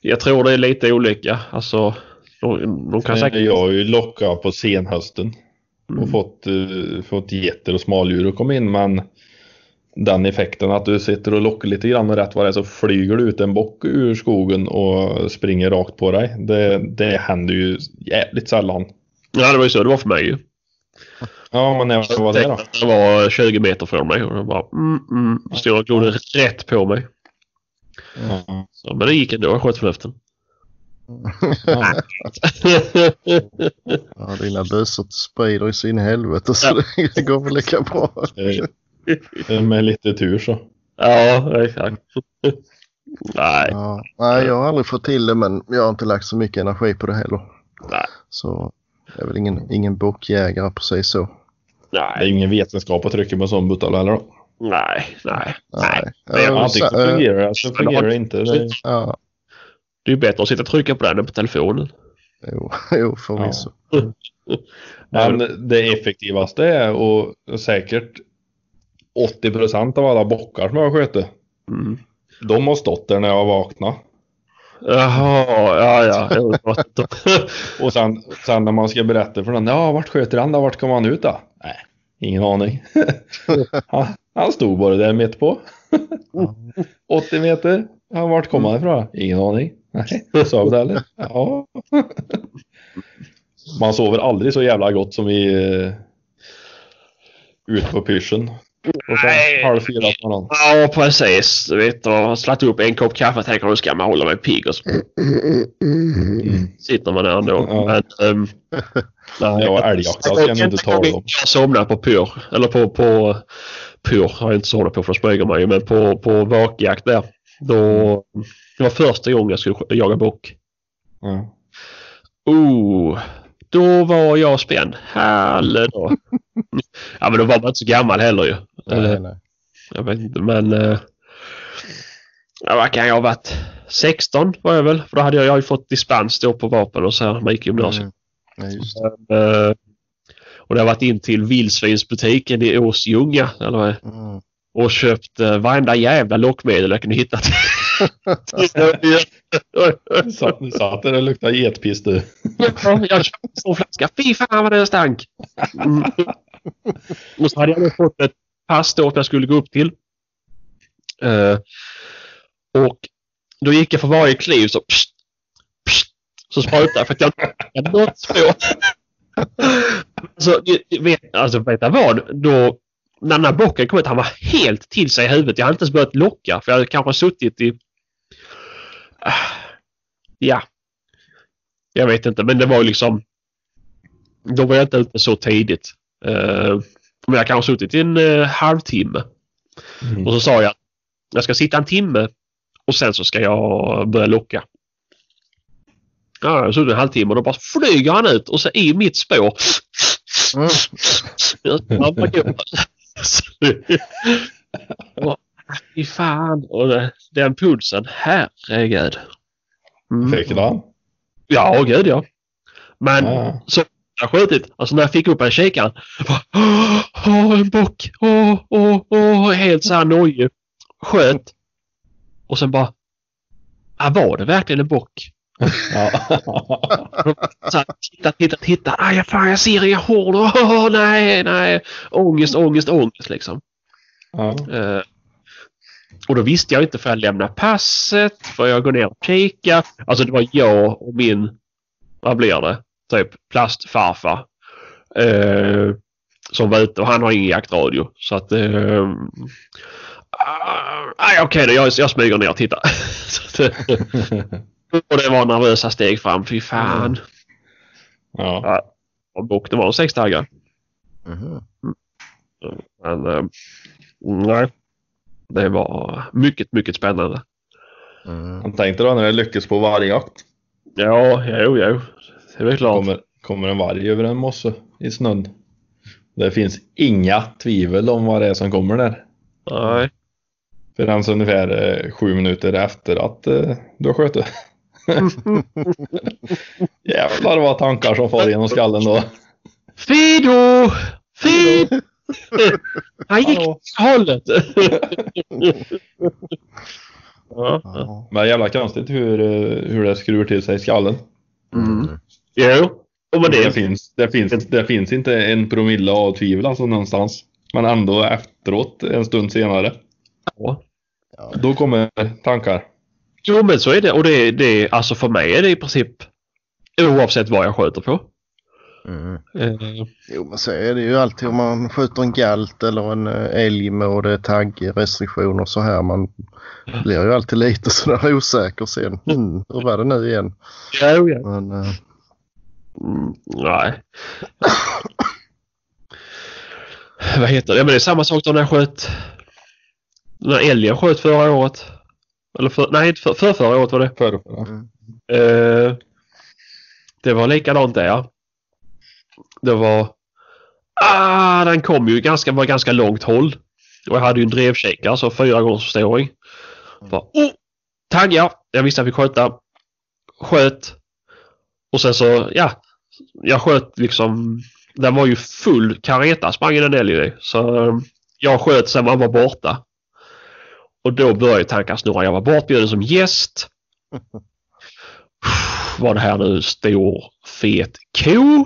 Jag tror det är lite olika. Alltså de, de kan säkert... jag lockat på senhösten. Mm. och fått, uh, fått getter och smaldjur att komma in men den effekten att du sitter och lockar lite grann och rätt vad det är så flyger du ut en bock ur skogen och springer rakt på dig. Det, det händer ju jävligt sällan. Ja det var ju så det var för mig ju. Ja men när var det då? Det var 20 meter från mig och det bara mm, mm, stod och glodde rätt på mig. Ja. Så, men det gick ändå, jag sköt från luften. Ja. Ja, dina busar sprider i sin helvete så det går väl lika bra. Med lite tur så. ja, exakt. Nej, Ja, nej, jag har aldrig fått till det men jag har inte lagt så mycket energi på det heller. nej, Så jag är väl ingen, ingen bockjägare precis så. Det är nej, ingen vetenskap att trycka på en sån buttal heller då. nej, nej. nej. Nej. jag- Ja, Antingen så så- eh, fungerar det, så fungerar det inte. Det, Ja, Det är ju bättre att sitta och trycka på den än på telefonen. jo, jo förvisso. men det effektivaste är och säkert 80% av alla bockar som jag skjutit. Mm. De har stått där när jag vaknade. Jaha, ja, ja. Och sen, sen när man ska berätta för någon, ja vart sköter han då? Vart kom han ut då? Nej, ingen aning. han, han stod bara där mitt på. 80 meter. Ja, vart kom han ifrån? Ingen aning. Nej, sov det eller? Ja. Man sover aldrig så jävla gott som i uh, ut på pyrschen. Och sen Nej. halv fyra på morgonen. Ja, precis. Du vet, och upp en kopp kaffe och tänker nu ska man hålla mig pigg och så Mm. sitter man där ändå. Ja. Men, um, nej. Ja, älgjakt ska jag inte tala om. Jag somnade på pyr, eller på, på pyr har jag inte somnat på för då smyger man ju, men på, på vakjakt där. Då, det var första gången jag skulle jaga bock. Ja. Oh, då var jag spänd. Hallå. ja men då var man inte så gammal heller ju. Nej, Eh, nej. Jag vet inte men... Uh, ja, vad kan jag ha varit? 16 var jag väl? För då hade jag, jag hade ju fått dispens då på vapen och så här man gick i gymnasiet. Mm. Ja. Eh, och det har varit in till vildsvinsbutiken i Åsljunga eller vad Mm. Och köpt uh, varenda jävla lockmedel jag kunde hitta. Satt, satt där och luktade getpiss du. Ja, jag köpte en stor flaska. Fy fan vad det stank! Mm. Och så hade jag fått ett pass då som jag skulle gå upp till. Eh, och då gick jag för varje kliv så pst, pst, så sprutade för att jag hade något spår. Så ni- vet, alltså vet jag vad? Då, när den här bocken kom ut, han var helt till sig i huvudet. Jag hade inte ens börjat locka för jag hade kanske suttit i... Ah, Ja, jag vet inte, men det var ju liksom... Då var jag inte ute så tidigt. Uh, men jag kanske suttit i en uh, halvtimme. Mm. Och så sa jag att jag ska sitta en timme och sen så ska jag börja locka. Ja, jag har suttit en halvtimme och då bara flyger han ut och så i mitt spår. Mm. Och, Fy fan. Och det- den pulsen, herregud. Mm. Fick du den? Ja, gud ja. Men Ja. så jag skjutit. Alltså när jag fick upp en kikare. bara, Åh, åh, en bock. Åh, åh, åh. Helt så här nojig. Sköt. Och sen bara. Ah, var det verkligen en bock? Så titta, titta, titta. Aj, fan, jag ser inga horn. Åh, nej, nej. Ångest, ångest, ångest liksom. ja. Eh, och då visste jag inte för jag lämnade passet, för jag går ner och kikar. Alltså det var jag och min, vad blir det, typ plastfarfar. Eh, som var ute och han har ingen jaktradio. Så att... Eh, ah, Okej då, jag, jag smyger ner och tittar. Och det var nervösa steg fram. Fy fan. Ja. Och bock, det var en sextaggare. Mhm. Men eh, nej. Det var mycket, mycket spännande. Mm. Han tänkte då när det lyckas på vargjakt. Ja, jo, jo. Det är väl klart. Kommer, kommer en varg över en mosse i snön. Det finns inga tvivel om vad det är som kommer där. Nej. Förrän ungefär eh, sju minuter efter att eh, du har skjutit. Jävlar vad tankar som far genom skallen då. Fido! Fido! Han gick åt hållet. ja. Ja. Men jävla konstigt hur, eh, hur det skruvar till sig i skallen. Mm. Jo. Och med Det det. finns, det, finns, det finns inte en promille av tvivel alltså någonstans. Men ändå efteråt, en stund senare, Ja. då kommer tankar. Jo men så är det. Och det, det alltså för mig är det i princip oavsett vad jag skjuter på. Mm. Eh, Jo men så är det ju alltid om man skjuter en galt eller en eh, älg med och det är taggrestriktioner så här. Man blir ju alltid lite sådär osäker sen. Mm, hur var det nu igen? jo, ja. Men eh, Mm, nej. Vad heter det? Ja, men det är samma sak då när jag sköt... När älgen sköt förra året. Eller för, nej, inte för, för förra året var det. Förr, förra. Eh, det var likadant där. Det var... Ah, den kom ju ganska, var ganska långt håll. Och jag hade ju en drevkikare, så fyra gångers förstoring. Bara, oh, taggar! Jag visste att vi sköta. Sköt. Och sen så, ja. Jag sköt liksom... Den var ju full kareta sprang den älgen i. Så eh, jag sköt sen man var borta. Och då började tankar snurra. Jag var bortbjuden som gäst. Var det här nu stor fet ko?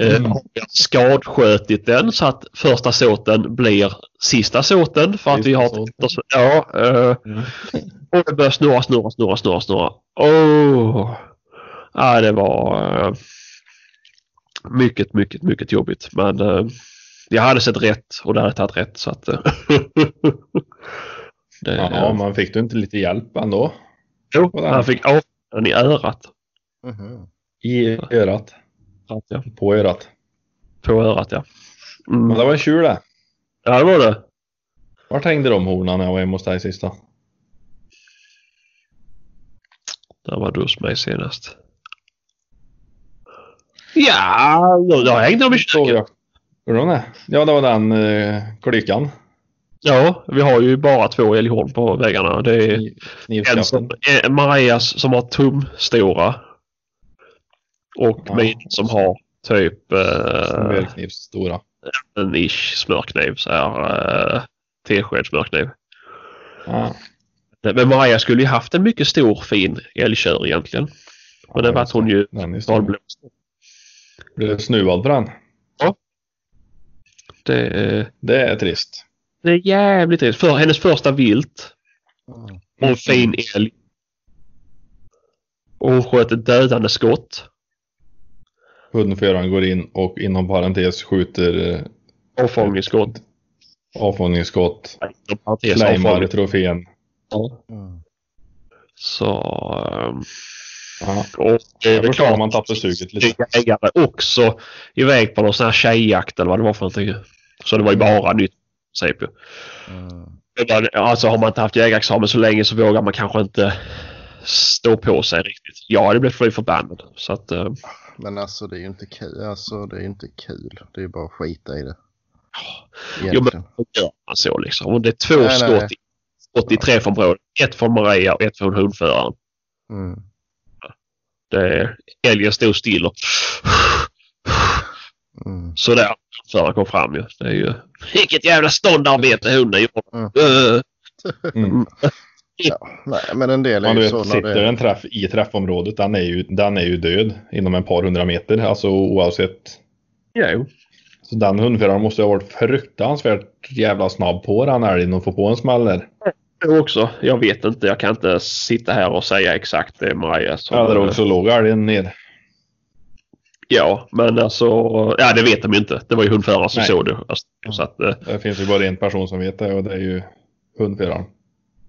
Eh, har jag skadskjutit den så att första såten blir sista såten för att vi har Sista såten. Ja. Eh, Mm. och det börjar snurra, snurra, snurra, snurra, snurra. Åh! Ja, det var eh, mycket, mycket, mycket jobbigt. Men eh, jag hade sett rätt och det hade tagit rätt så att... det, Ja, man fick du inte lite hjälp ändå? jo, den. han fick avföringen i örat. mhm. I örat. Ja, På örat. på örat ja. Mm. Men det var en tjur det. Ja, det var det. Vart hängde de hornen när jag var hemma hos dig sist då? Där var du hos mig senast. Ja, då, hängde de i Såg köket. jag. Gjorde de det? Ja, det var den eh, klykan. Ja, vi har ju bara två älghorn på väggarna. Det är en som, Marias som har tumstora. Och Ja. min som har typ eh, Smörknivsstora. en ish smörkniv. Så här, eh, tesked smörkniv. Ja. Men Maria skulle ju haft en mycket stor fin älgkör egentligen. Men det vart hon ju Den valblåst. Blev det snuvad på den? Det, eh, Det är trist. Det är jävligt trist. För hennes första vilt och en fin älg. Och hon sköt ett dödande skott. Hundföraren går in och inom parentes skjuter eh, Avfångningsskott. avfångningsskott. Avfångning. trofén. Mm. Så... ehm, Ja. och det är väl klart man tappar suget lite. jägare också iväg på någon sån här tjejjakt eller vad det var för någonting. Så det var ju bara nytt. Ju. Mm. Men, Alltså har man inte haft jägarexamen så länge så vågar man kanske inte stå på sig riktigt. Jag hade blivit fly förbannad. Så att... eh, Men alltså det är ju inte kul. Alltså det är inte kul. Det är bara att skita i det. Jo, Egentligen. men hur gör man så liksom? Om det är två Nej, skott, nej. i- skott i träffområdet. Ett från Maria och ett från hundföraren. Mm. Det är, älgen stod still och Mm. sådär. Föraren kom fram ju. Det är ju... Vilket jävla ståndarbete hunden gjorde. Mm. Eh, Mm. Ja, nej, men en del är du ju vet, så sitter det... en träff i träffområdet, den är, ju, den är ju död inom ett par hundra meter. Alltså oavsett. Jo. Så den hundföraren måste ha varit fruktansvärt jävla snabb på den älgen och få på en smäll där. Jag också. Jag vet inte. Jag kan inte sitta här och säga exakt det är Maria som... Ja, där också låg älgen ner. Ja, men alltså... Ja, det vet de ju inte. Det var ju hundföraren som Nej. såg det. Alltså, så att... eh, Det finns ju bara en person som vet det och det är ju hundföraren.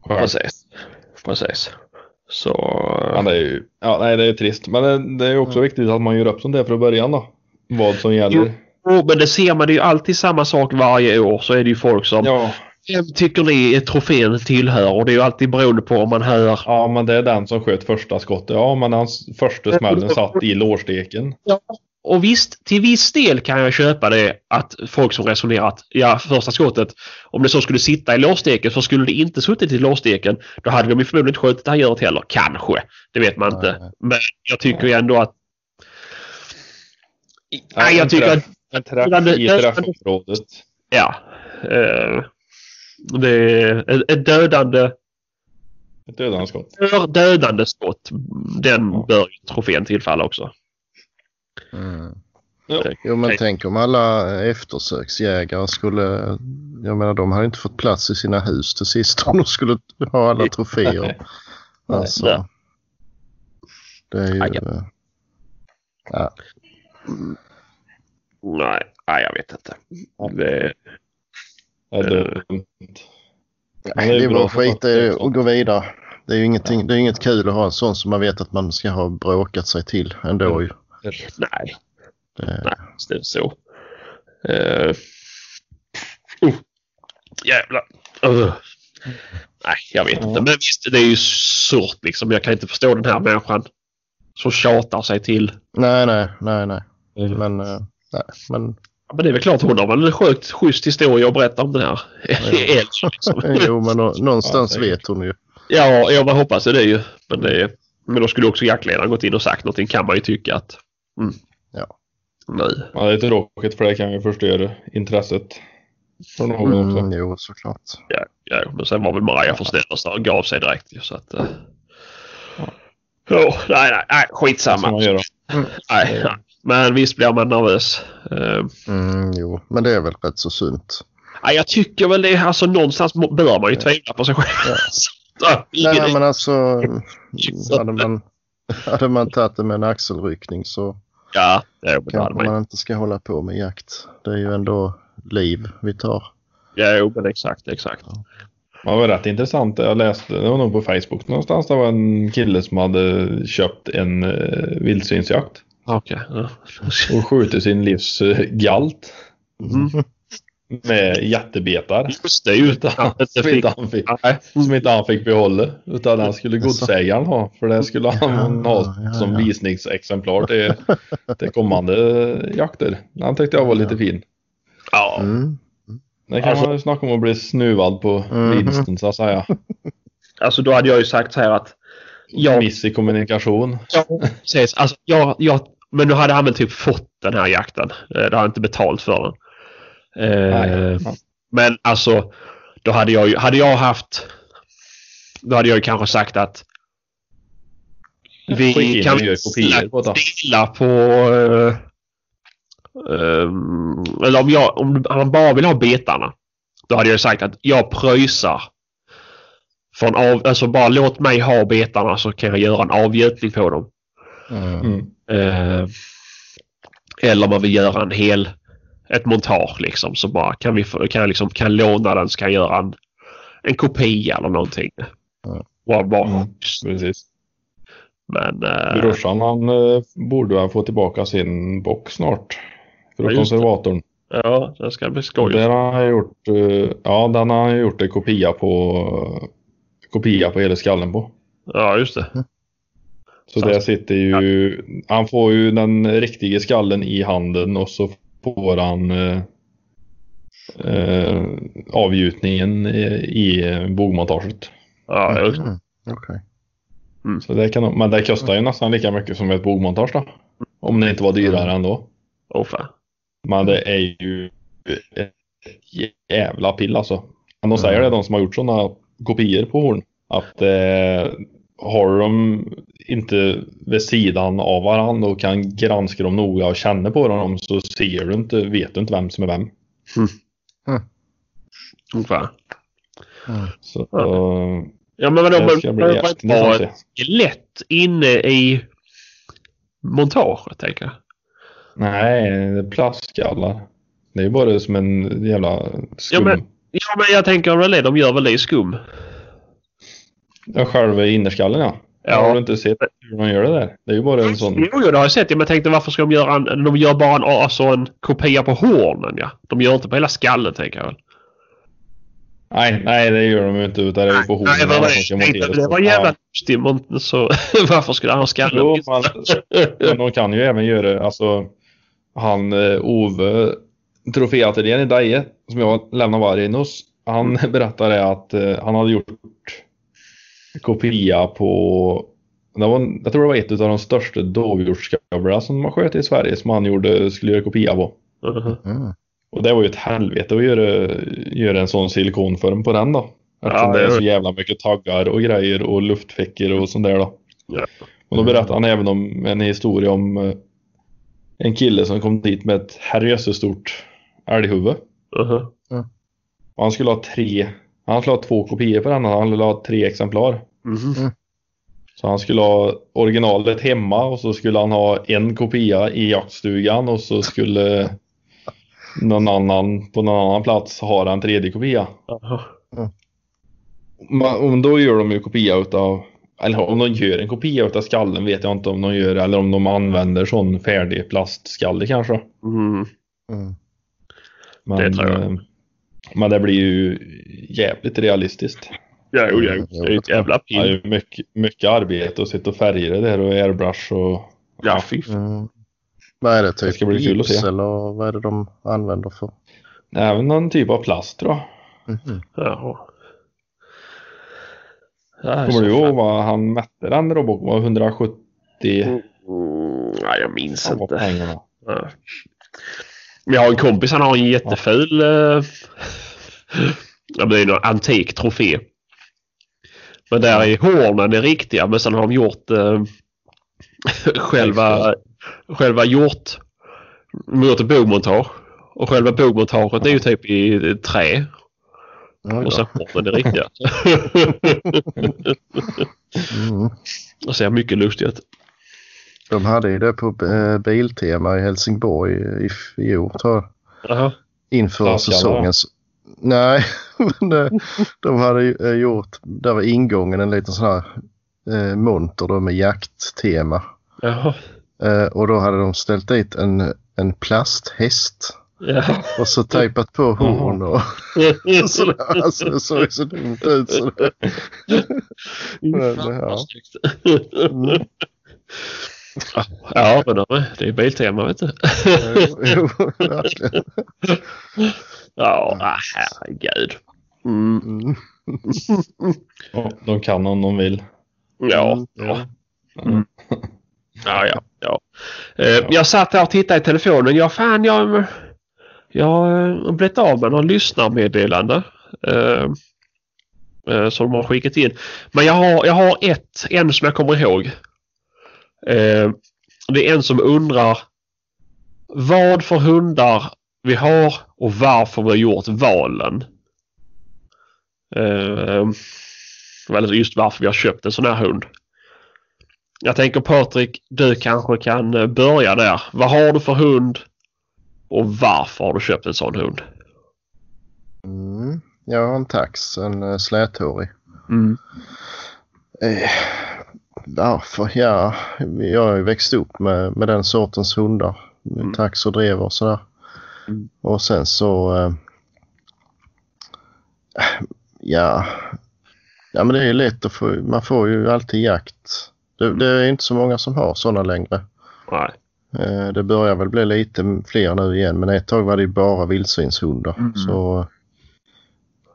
Själv. Precis. Precis. Så... Ja, det är ju, ja, nej, det är trist. Men det, det är ju också viktigt att man gör upp sånt där från början då. Vad som gäller. Jo, men det ser man det är ju alltid samma sak varje år så är det ju folk som Ja, Vem tycker ni trofén tillhör? Och det är ju alltid beroende på om man hör ja, men det är den som sköt första skottet. Ja, men hans första smällen satt i lårsteken. Och visst, till viss del kan jag köpa det att folk som resonerar att ja, första skottet, om det så skulle sitta i lårsteken så skulle det inte suttit i lårsteken. Då hade de ju förmodligen inte skjutit det här djuret heller. Kanske. Det vet man inte. Nej. Men jag tycker ju ändå att... Nej, jag tycker att... En träff i träffområdet. Ja. Eh, det är ett- dödande, Ett dödande skott. för dödande skott. Den Ja. bör trofén tillfalla också. Mm. Ja. Jo men Nej. tänk om alla eftersöksjägare skulle, jag menar de hade inte fått plats i sina hus till sist om de skulle ha alla troféer. Alltså, det är ju... Ja. Nej, nej jag vet inte. Det, Det är dumt. Nej, det är bara skit i och gå vidare. Det är ju ingenting, det är inget kul att ha en sån som man vet att man ska ha bråkat sig till ändå ju. nej, Det, nej, det är så. Uh, uh, jävlar. Uh. Nej, jag vet Ja. inte. Men visst, det är ju surt liksom. Jag kan inte förstå den här människan som tjatar sig till. nej, nej, nej, nej. Men, eh, nej, men Ja, Men det är väl klart hon har väl en sjukt schysst historia att berätta om den här Elsa. Liksom. jo, men nå- någonstans Ja, vet hon ju. Ja, ja, man hoppas det ju. Men, det är, men då skulle också jaktledaren gått in och sagt någonting kan man ju tycka att... Mm. Ja. Nej. Ja, det är tråkigt för det kan ju förstöra intresset. För någon också. Mm, jo, såklart. Ja, ja, men sen var väl Maja för snäll och så gav sig direkt ju, så att... Uh... Ja. Oh, nej, nej, nej, skitsamma. göra? Nej, nej. Men visst blir man nervös. Uh, Mm, jo, men det är väl rätt så sunt. nej, jag tycker väl det, alltså någonstans bör man ju tvivla på sig själv. Ja. Så, ingen- Nej, men alltså hade man, hade man tagit det med en axelryckning så Ja, det hade kanske man inte ska hålla på med jakt. Det är ju ändå liv vi tar. Ja, jo, men exakt, exakt. Det var rätt intressant. Jag läste, det var nog på Facebook någonstans. Det var en kille som hade köpt en uh, vildsvinsjakt. Okej. ja. Och skjutit sin livs eh, galt. Mm. Med jättebetar. Just det, utan Som fick... inte han fick, Nej. som inte han fick behålla. Utan den skulle godsägaren ha. För det skulle han Ja, ha ja, som ja. visningsexemplar till, till kommande jakter. Den tyckte jag var lite fin. Ja. Mm. Det kan Alltså- man ju snacka om att bli snuvad på Mhm. vinsten så att säga. Alltså då hade jag ju sagt så här att... Jag, Miss i kommunikation. Ja, precis. Alltså, jag, jag, men nu hade han väl typ fått den här jakten. Eh, Då hade han inte betalt för den. Eh. Men alltså, då hade jag ju, hade jag haft... Då hade jag ju kanske sagt att vi kan dela på... eh, ehm, eller om, jag, om han bara vill ha betarna. Då hade jag sagt att jag pröjsar. Från av, alltså bara låt mig ha betarna så kan jag göra en avgötning på dem. Mm. Mm. Eh, eller om man vill göra en hel ett montage liksom så bara kan vi få- kan jag liksom kan låna den så kan jag göra en, en kopia eller någonting. Mm. Bara, bara. Mm. Precis. Men eh, Brorsan han eh, borde väl få tillbaka sin box snart. Ja, det. konservatorn. ja, det ska bli skoj. Där har han gjort, eh, ja den har han gjort en kopia på, kopia på hela skallen på. Ja, just det. Så Så- där sitter ju, han får ju den riktiga skallen i handen och så får han eh, eh, avgjutningen i, i bogmontaget. Ja, just det. Mm. Okej. Så det kan, men det kostar ju nästan lika mycket som ett bogmontage då. Om det inte var dyrare ändå. Åh fan. Men det är ju ett jävla pill alltså. Men de säger det, de som har gjort sådana kopior på horn. Att eh, har de inte vid sidan av varandra och kan granska dem noga och känna på dem så ser du inte, vet du inte vem som är vem. Åh fan. Mm. Så Ja. eh, Ja, men vadå? det Men ska bli det var jävligt inte bara intressant att se. lätt inne i montaget, tänker jag. Nej, det är plastskallar. Det är bara som en jävla skum. Ja, men- Ja, men jag tänker det. De gör väl det i skum. Ja, själva innerskallen ja. Har du inte sett hur de gör det där? Det är ju bara en sån... Jo, jo, det har jag sett. Men jag tänkte varför ska de göra en... De gör bara en, alltså en kopia på hornen, ja. De gör inte på hela skallen, tänker jag väl. Nej, nej det gör de ju inte utan det är ju på Nej, hornen som ska det, monteras. det var jävla Så varför skulle han ha skallen? Jo, man, men de kan ju även göra, alltså han eh, Ove, troféateljén i Deje, som jag lämnar vargen hos, han berättade att eh, han hade gjort kopia på, det var, jag tror det var ett av de största dovhjortsskavlarna som man sköt i Sverige som han gjorde, skulle göra kopia på. Mm. Och det var ju ett helvete att göra, göra en sån silikonform på den då. Eftersom Ja, det är så jävla mycket taggar och grejer och luftfickor och sånt där då. Ja. Och då berättade han även om en historia om eh, en kille som kom dit med ett herrejösses stort älghuvud. Mhm. Och han skulle ha tre, han skulle ha två kopior på den han skulle ha tre exemplar. Mhm. Så han skulle ha originalet hemma och så skulle han ha en kopia i jaktstugan och så skulle någon annan på någon annan plats ha en tredje kopia. Ma- Om då gör de ju kopia utav eller om de gör en kopia utav skallen vet jag inte om de gör eller om de använder sån färdig plastskalle kanske. Mm. Mm. Men, Det tror jag. Men det blir ju jävligt realistiskt. Ja, jo, ja. Det är ju ett jävla Det är pin. ju mycket, mycket arbete att sitta och färga det där och airbrush och Ja, fy. Mm. Vad är det? Det Typ ska bli kul att se. eller vad är det de använder för? även någon typ av plast tror jag. Mhm. Jaha. Ja, Kommer du ihåg vad han mätte den roboten? Var 170 Mm, nej, jag minns inte. pengarna? Ja. Jag har en kompis, han har en jätteful... eh, Ja, det är en antik trofé. Men där är hornen är riktiga men sen har de gjort eh, själva, själva gjort, gjort ett bogmontage. Och själva bogmontaget är ju typ i trä. Oj Och sen hornen är riktiga. Mm. Det ser mycket lustigt ut. De hade ju det på eh, Biltema i Helsingborg i fjol tror jag. Inför Stavskallar, säsongen. Nej, men det, de hade eh, gjort, där var ingången en liten sån här eh, monter då med jakttema. Jaha. Eh, och då hade de ställt dit en, en plasthäst Ja. och så tejpat på horn och sådär. Alltså det såg så dumt ut. Så det, Men, ja. Mm. Ja, men det- det är Biltema vet du. jo, jo, verkligen. Ja, ah, herregud. Mm. Mm. Ja, de kan om de vill. Ja, ja. Mm. Ja, ja, ja. Eh, Jag satt här och tittade i telefonen. Ja, fan, jag, jag har blivit av med någon lyssnarmeddelande. Eh, eh, som de har skickat in. Men jag har, jag har ett, en som jag kommer ihåg. Eh, det är en som undrar vad för hundar vi har och varför vi har gjort valen. Eh, eller just varför vi har köpt en sån här hund. Jag tänker Patrik, du kanske kan eh, börja där. Vad har du för hund? Och varför har du köpt en sån hund? Mm. Jag har en tax, en uh, släthårig. Mm. Eh, varför? Ja, jag har ju växt upp med, med den sortens hundar. Mm. tax och drev och sådär. Mm. Och sen så... Eh, ja. Ja men det är ju lätt att få, man får ju alltid jakt. Det, det är inte så många som har sådana längre. Nej. Eh, Det börjar väl bli lite fler nu igen men ett tag var det ju bara vildsvinshundar. Mm. Så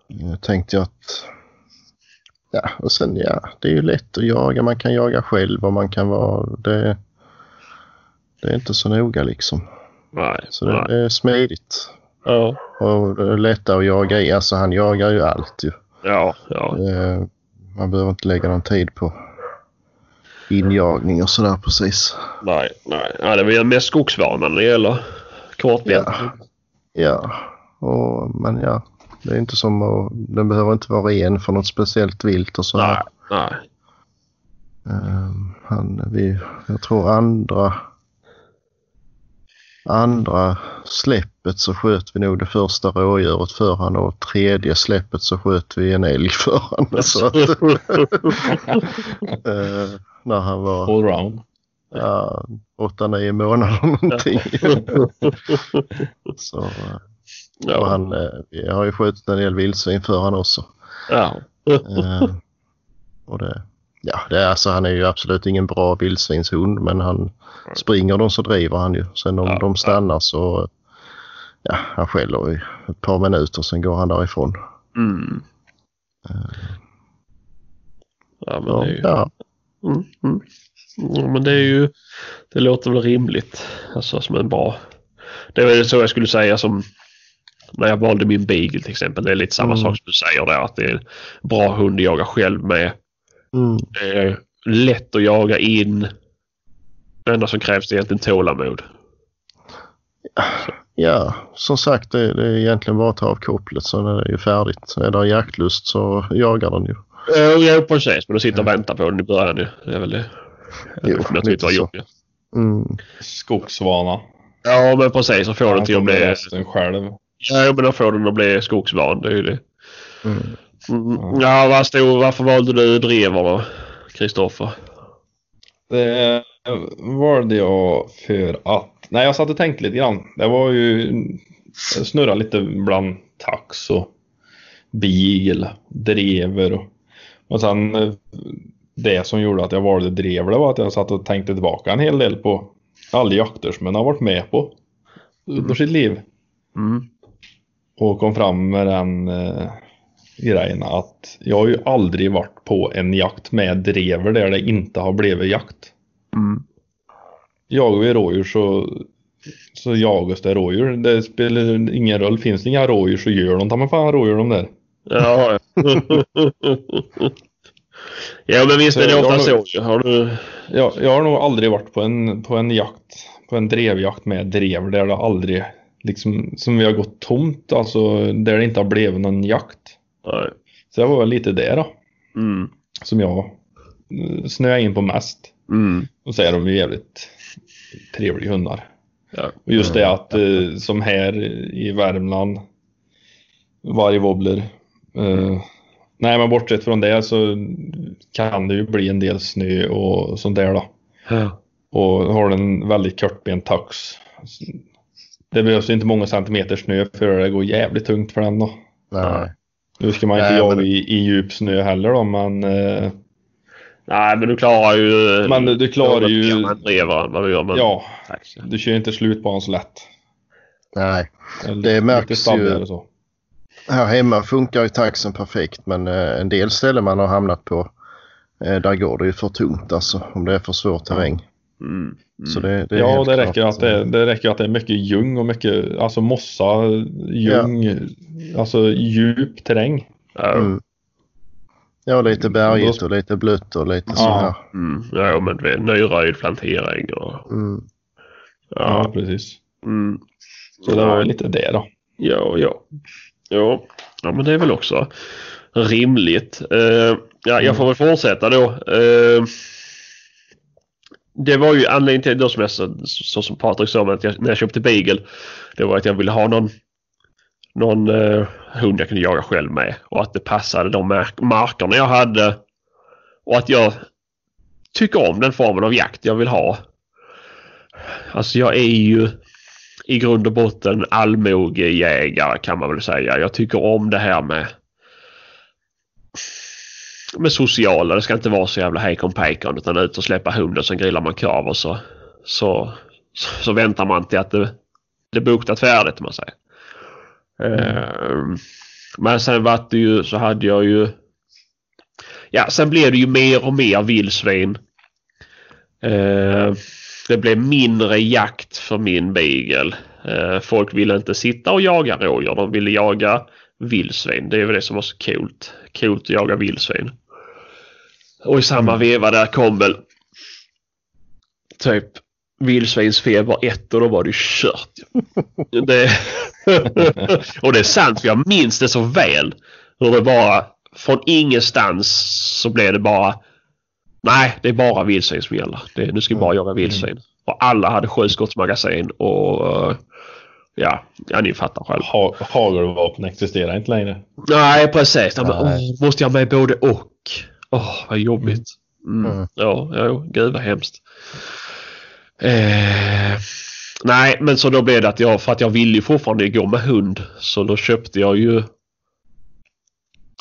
eh, tänkte jag att ja och sen ja det är ju lätt att jaga. Man kan jaga själv och man kan vara det. Det är inte så noga liksom. Nej. Så det, nej. det är smidigt. Ja. Och det är lättare att jaga i. Alltså han jagar ju allt ju. Ja. Ja. Eh, Man behöver inte lägga någon tid på injagning och sådär precis. Nej. Nej. Ja, det är väl mest skogsvanan det gäller kortbent. Ja. Ja, och, men ja. Det är inte som att, den behöver inte vara ren för något speciellt vilt och så. Nej. Nej. Ehm, han, vi, jag tror andra andra släpp släppet så sköt vi nog det första rådjuret för han och tredje släppet så sköt vi en älg för han. Så att, eh, när han var Allround. ja, åtta, nio månader någonting. så, eh, och Ja. han, eh, vi har ju skjutit en del vildsvin för han också. Ja. Eh, och det, ja, det är, alltså, han är ju absolut ingen bra vildsvinshund men han springer de så driver han ju. Sen om Ja, de stannar så ja, han skäller i ett par minuter sen går han därifrån. Mm. Ja, men Ja, det är ju... ja. Mm, mm. Ja, men det är ju... Det låter väl rimligt. Alltså som en bra... Det är väl så jag skulle säga som när jag valde min beagle till exempel. Det är lite samma Mm. sak som du säger där. Att det är en bra hund att jaga själv med. Mm, Det är lätt att jaga in. Det enda som krävs är egentligen tålamod. ja, som sagt det, det är egentligen bara att ta av kopplet så är det ju färdigt. Är det jaktlust så jagar den ju. Uh, ja, precis. Men du sitter och väntar på den i början nu. Det är väl det. Jo, Jag tyckte var jobbigt. Mm, Skogsvana. Ja, men precis. Så får den till att bli... resten själv. Ja, men då får den att bli skogsvan. Det är ju det. mm. Mm. Ja, vad stod, varför valde du drever då, Kristoffer? Det valde jag för att... Nej, jag satt och tänkte lite grann. Det var ju... Jag snurrade lite bland tax och beagle, drever och... Och sen eh, det som gjorde att jag valde drever var att jag satt och tänkte tillbaka en hel del på alla jakter som man har varit med på under sitt liv. Mm. Och kom fram med den eh, grejen att jag har ju aldrig varit på en jakt med drever där det inte har blivit jakt. Mm. Jagar vi rådjur så, så jagas det rådjur. Det spelar ingen roll. Finns det inga rådjur så gör de ta mig fan rådjur de där. Ja. ja, men visst är det ofta jag så har ju. Har du... Jag, jag har nog aldrig varit på en, på en jakt, på en drevjakt med drev där det aldrig, liksom, som vi har gått tomt, alltså där det inte har blivit någon jakt. Nej. Så det var väl lite det då, Mm. som jag eh, snöade in på mest. Mm. Och så är de ju jävligt trevliga hundar. Ja. Och just det att eh, som här i Värmland, vargwobbler. Eh, nej men bortsett från det så kan det ju bli en del snö och sånt där då. Ja. Och har den en väldigt kortbent tax. Det behövs inte många centimeter snö för det går jävligt tungt för den då. Nej. Nu ska man inte jaga men- i, i djup snö heller då men eh, Nej, men du klarar ju... Men du klarar ju- Man driver vad du gör. Men... ja, du kör inte slut på hans lätt. Nej. Eller Det märks ju. Så. Här hemma funkar ju taxen perfekt men eh, en del ställen man har hamnat på eh, där går det ju för tungt alltså om det är för svår terräng. Mm. Mm. Så det, det är Ja, det klart, räcker, att det, det räcker att det är mycket ljung och mycket alltså mossa, ljung, alltså djup terräng. Ja. Mm. Ja, lite bergigt och lite blött och lite så här. Mm. Ja, men du vet, nyröjd plantering och... Mm. Ja, Ja. precis. Mm. Så det var lite det då. Ja, ja. Ja, ja men det är väl också rimligt. Eh, ja, jag får väl fortsätta då. Eh, det var ju anledningen till det som jag så, så som Patrik sa att jag, när jag köpte Beagle. Det var att jag ville ha någon någon eh, hund jag kunde jaga själv med och att det passade de mark- markerna jag hade. Och att jag tycker om den formen av jakt jag vill ha. Alltså jag är ju i grund och botten allmogejägare kan man väl säga. Jag tycker om det här med med sociala. Det ska inte vara så jävla hejkon pejkon utan ut och släppa hunden sen grillar man korv och så, så, så, så väntar man till att det, det är buktat färdigt om man säger. Mm. men sen var det ju så hade jag ju Ja sen blev det ju mer och mer vildsvin. Ehm, det blev mindre jakt för min beagle. Ehm, folk ville inte sitta och jaga rådjur. De ville jaga vildsvin. Det är väl det som var så coolt. Coolt att jaga vildsvin. Och i samma veva där kom väl typ vildsvinsfeber 1 och då var det kört. det... och det är sant för jag minns det så väl. Hur det bara från ingenstans så blev det bara Nej, det är bara vildsvin som gäller. Det, nu ska vi bara jaga vildsvin. Och alla hade sjuskottsmagasin och, ja, ja ni fattar själv. Ha, hagelvapen existerar inte längre. Nej, precis. Nej. måste jag med både och? Åh, vad jobbigt. Mm. Mm. Ja, ja, gud vad hemskt. Eh, nej, men så då blev det att jag, för att jag ville ju fortfarande gå med hund, så då köpte jag ju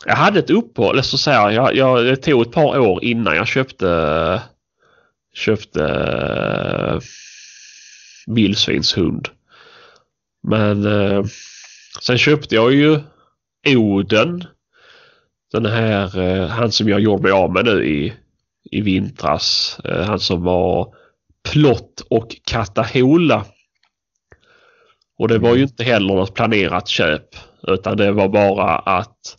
jag hade ett uppehåll, eller så säga, jag, jag, det tog ett par år innan jag köpte köpte eh, vildsvinshund. Men eh, sen köpte jag ju Oden. Den här, eh, han som jag gjorde mig av med nu i, i vintras. Eh, han som var Plott och Katahola. Och det var ju inte heller något planerat köp. Utan det var bara att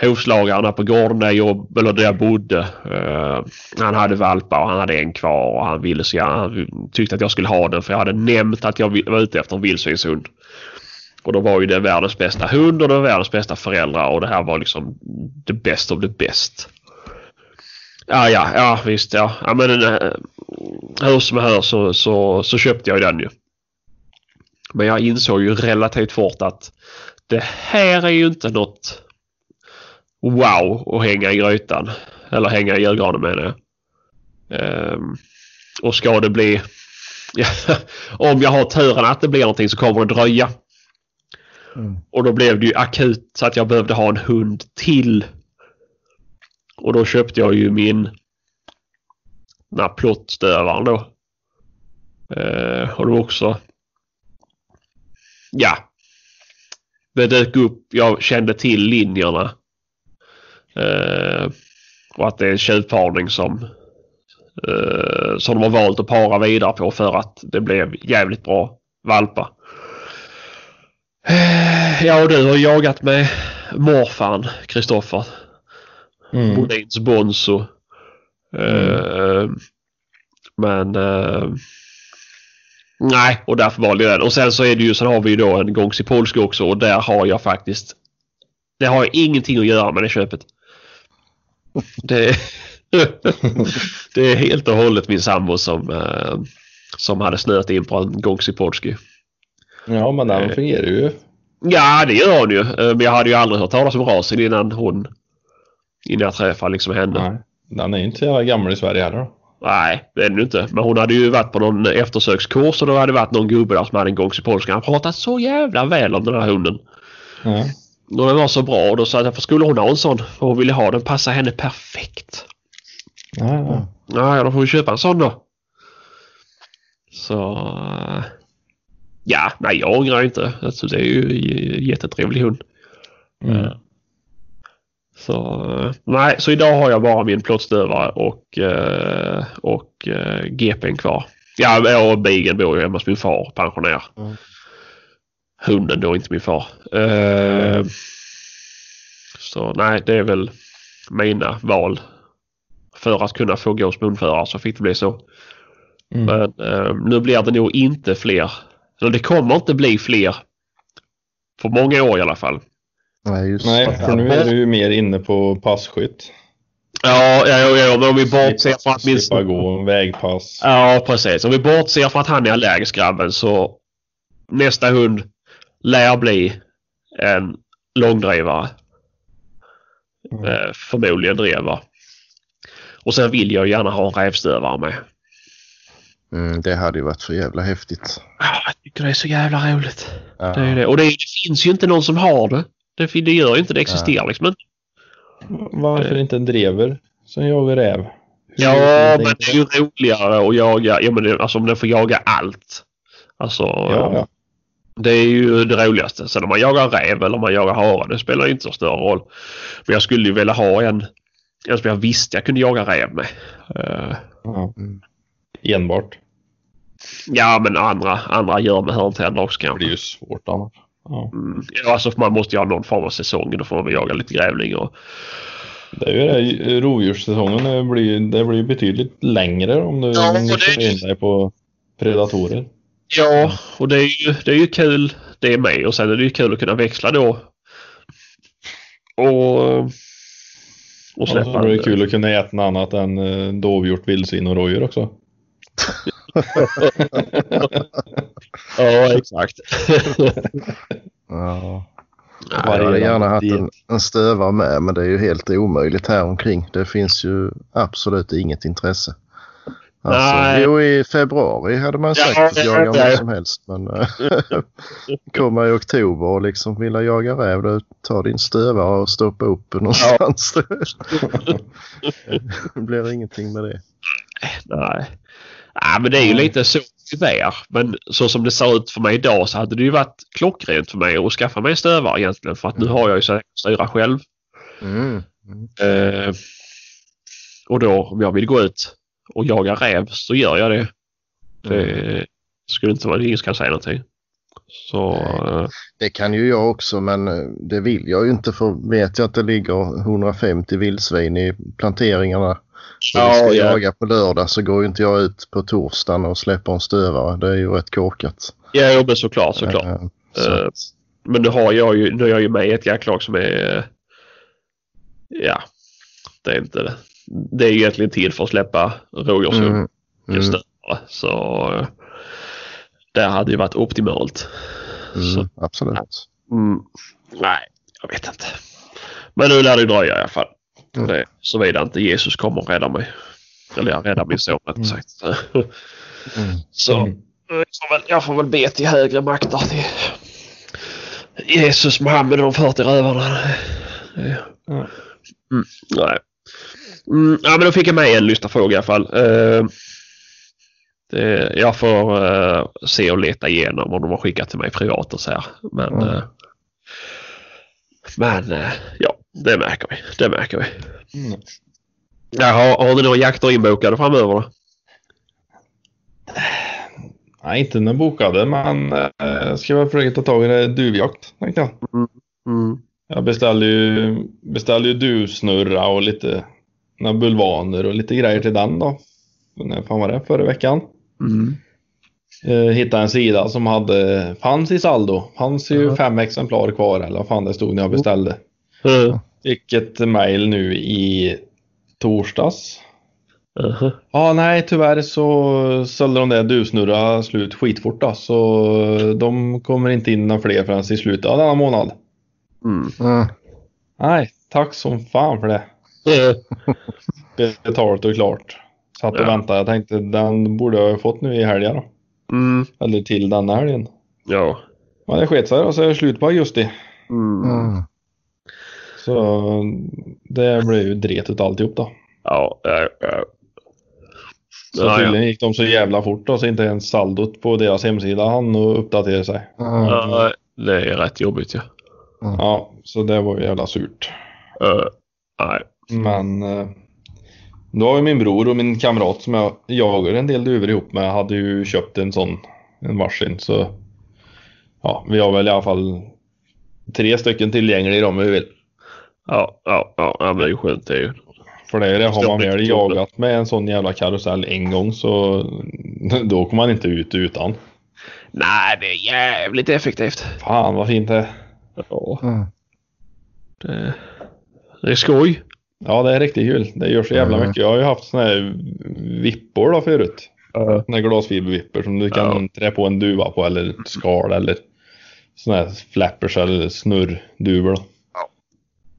hovslagarna på gården där jag, eller där jag bodde. Eh, han hade valpar och han hade en kvar och han ville så gärna, han tyckte att jag skulle ha den för jag hade nämnt att jag var ute efter en vildsvinshund. Och då var ju det världens bästa hund och det var världens bästa föräldrar och det här var liksom the best of the best. Ja, ja, ja visst ja. ja men eh, hur som helst så, så, så köpte jag den ju. Men jag insåg ju relativt fort att det här är ju inte något wow att hänga i grytan. Eller hänga i julgranen menar jag. Um, och ska det bli... om jag har turen att det blir någonting så kommer det dröja. Mm. Och då blev det ju akut så att jag behövde ha en hund till. Och då köpte jag ju min den här då. Eh, och då också... Ja. Det dök upp. Jag kände till linjerna. Eh, och att det är en tjuvparning som eh, som de har valt att para vidare på för att det blev jävligt bra valpar. Eh, Ja, och du har jagat med morfan, Kristoffer. Mm. Bodins Bonzo. Eh, men eh, nej, och därför valde jag den. Och sen så är det ju, sen har vi ju då en Gångs i Polska också och där har jag faktiskt det har jag ingenting att göra med det köpet. Det, det är helt och hållet min sambo som, eh, som hade snöat in på en Gångs i Polski. Ja, men den Eh. fungerar ju. Ja, det gör hon ju. Eh, Men jag hade ju aldrig hört talas om rasen innan hon... Innan jag träffade liksom henne. Nej, den är inte så jävla gammal i Sverige heller. då. Nej, det är den ju inte. Men hon hade ju varit på någon eftersökskurs och då hade det varit någon gubbe där som hade en gång i polska. Han pratat så jävla väl om den här hunden. Ja. Och den var så bra och då sa jag varför skulle hon ha en sån? För hon ville ha den. Passar henne perfekt. Ja, ja. Ja, ja, då får vi köpa en sån då. Så... eh, Ja, nej jag ångrar inte. Alltså, det är ju jättetrevlig hund. Mm. Så eh, nej, så idag har jag bara min plåtstövare och, eh, och eh, GPn kvar. Ja, jag och Bigen bor ju hemma hos min far, pensionär. Mm. Hunden då, inte min far. Eh, så nej, det är väl mina val. För att kunna få gå hos munförare så fick det bli så. Mm. Men eh, nu blir det nog inte fler. Eller det kommer inte bli fler. På många år i alla fall. Nej, just Nej, för nu är du ju mer inne på passkytt. Ja, ja, ja, ja men om vi bortser från att min... Slippa gå vägpass. Ja, precis. Om vi bortser från att han är allergisk grabben så nästa hund lär bli en långdrivare. Mm. Eh, förmodligen drevare. Och sen vill jag gärna ha en rävstövare med. Mm, det hade ju varit för jävla häftigt. Ja, jag tycker det är så jävla roligt. Ja. Det är det. Och det, det finns ju inte någon som har det. Det, det gör ju inte, det existerar liksom inte. Varför inte en drever som jagar räv? Hur Ja, men det är ju roligare att jaga, ja men det, alltså om den får jaga allt. Alltså, Ja, ja. det är ju det roligaste. Sen om man jagar räv eller om man jagar hare, det spelar inte så stor roll. Men jag skulle ju vilja ha en, en som jag visste jag kunde jaga räv med. Eh, ja. Mm. Enbart. ja, men andra, andra gör med hörntänder också Det kanske. blir ju svårt annars. Ja. Mm, ja, alltså man måste ju ha någon form av säsong. Då får man väl jaga lite grävling och Det är ju det, rovdjurssäsongen det blir, det blir betydligt längre om du Ja, det- får in dig på predatorer. Ja, och det är ju, det är ju kul det med. Och sen är det ju kul att kunna växla då. Och, och Och så släppa. är det kul att kunna äta något annat än eh, dovhjort, vildsvin och rådjur också. ja, exakt. Ja. Nej, Jag hade gärna haft en, en stövare med men det är ju helt omöjligt här omkring. Det finns ju absolut inget intresse. Alltså, Nej. jo, i februari hade man Ja, säkert fått jaga ja. vad som helst. Men eh, komma i oktober och liksom vilja jaga räv, då ta din stövare och stoppa upp någonstans. det blir ingenting med det. Nej. Ja, men det är ju lite så tyvärr. Men så som det ser ut för mig idag så hade det ju varit klockrent för mig att skaffa mig stövare egentligen. För att nu har jag ju så att styra själv. Mm. Eh, och då om jag vill gå ut och jaga räv så gör jag det. Det skulle inte vara ingen som kan säga någonting. Så eh, Det kan ju jag också men eh, det vill jag ju inte för vet jag att det ligger 150 vildsvin i planteringarna och vi ska ja, jaga på lördag så går ju inte jag ut på torsdagen och släpper en stövare. Det är ju rätt korkat. ja, men såklart, såklart. Eh, så Eh, Men nu har jag ju, nu är jag ju med i ett jaktlag som är... eh, Ja, det är inte det. Det är ju egentligen tid för att släppa rådjurshund Mm. just Mm. nu. Så det hade ju varit optimalt. Så, Mm, absolut. mm, nej, jag vet inte. Men nu lär det dröja i alla fall. Mm. Det, såvida inte Jesus kommer och räddar mig. Eller jag räddar min son rättare sagt. Mm. Så Mm. jag, får väl, jag får väl be till högre makter. Till Jesus, Mohammed och de 40 rövarna. Mm, nej. Mm, ja, men då fick jag med en lyssnarfråga i alla fall. Eh, det, jag får eh, se och leta igenom om de har skickat till mig privat och så här. Men, Mm. eh, men ja, det märker vi. Det märker vi. Mm. Jaha, har ni några jakter inbokade framöver då? Nej, inte den bokade, men äh, ska väl försöka ta tag i det duvjakt, tänkte jag. Mm. Jag beställde ju, beställde ju duvsnurra och lite några bulvaner och lite grejer till den då. När fan var det? Förra veckan. Mm. Eh, hittade en sida som hade, fanns i saldo. Fanns ju Ja. fem exemplar kvar eller vad fan det stod när jag beställde. Uh, Fick ett mail nu i torsdags. uh, Ja, nej tyvärr så sålde de där duvsnurra slut skitfort då, så de kommer inte in några fler förrän i slutet av denna månad. mm. Mm. Nej, tack som fan för det. Betalt och klart. Satt och Ja. väntade. Jag tänkte den borde jag ha fått nu i helgen då. mm. Eller till denna helgen. Ja. Men det sket sig och så är det slut på augusti. Mm. Så det blev ju dret ut alltihop då. Ja, ja, ja. Så Ja, tydligen gick de så jävla fort då så inte ens saldot på deras hemsida hann och uppdatera sig. Ja, det är rätt jobbigt ja. Ja, så det var ju jävla surt. Uh, nej. Men eh, då har ju min bror och min kamrat som jag jagar en del duvor ihop med hade ju köpt en sån, en varsin. Så ja, vi har väl i alla fall tre stycken tillgängliga om vi vill. Ja, ja, ja, men det är ju skönt det är ju. För det är det, har man väl jagat med en sån jävla karusell en gång så då kommer man inte ut utan. Nej, det är jävligt effektivt. Fan vad fint det är. Ja, Mm. det, det är skoj. Ja det är riktigt kul. Det gör så jävla Mm. mycket. Jag har ju haft såna här vippor då förut. Såna här glasfibervippor som du kan trä på en duva på eller ett skal eller såna här flappers eller snurrduvor.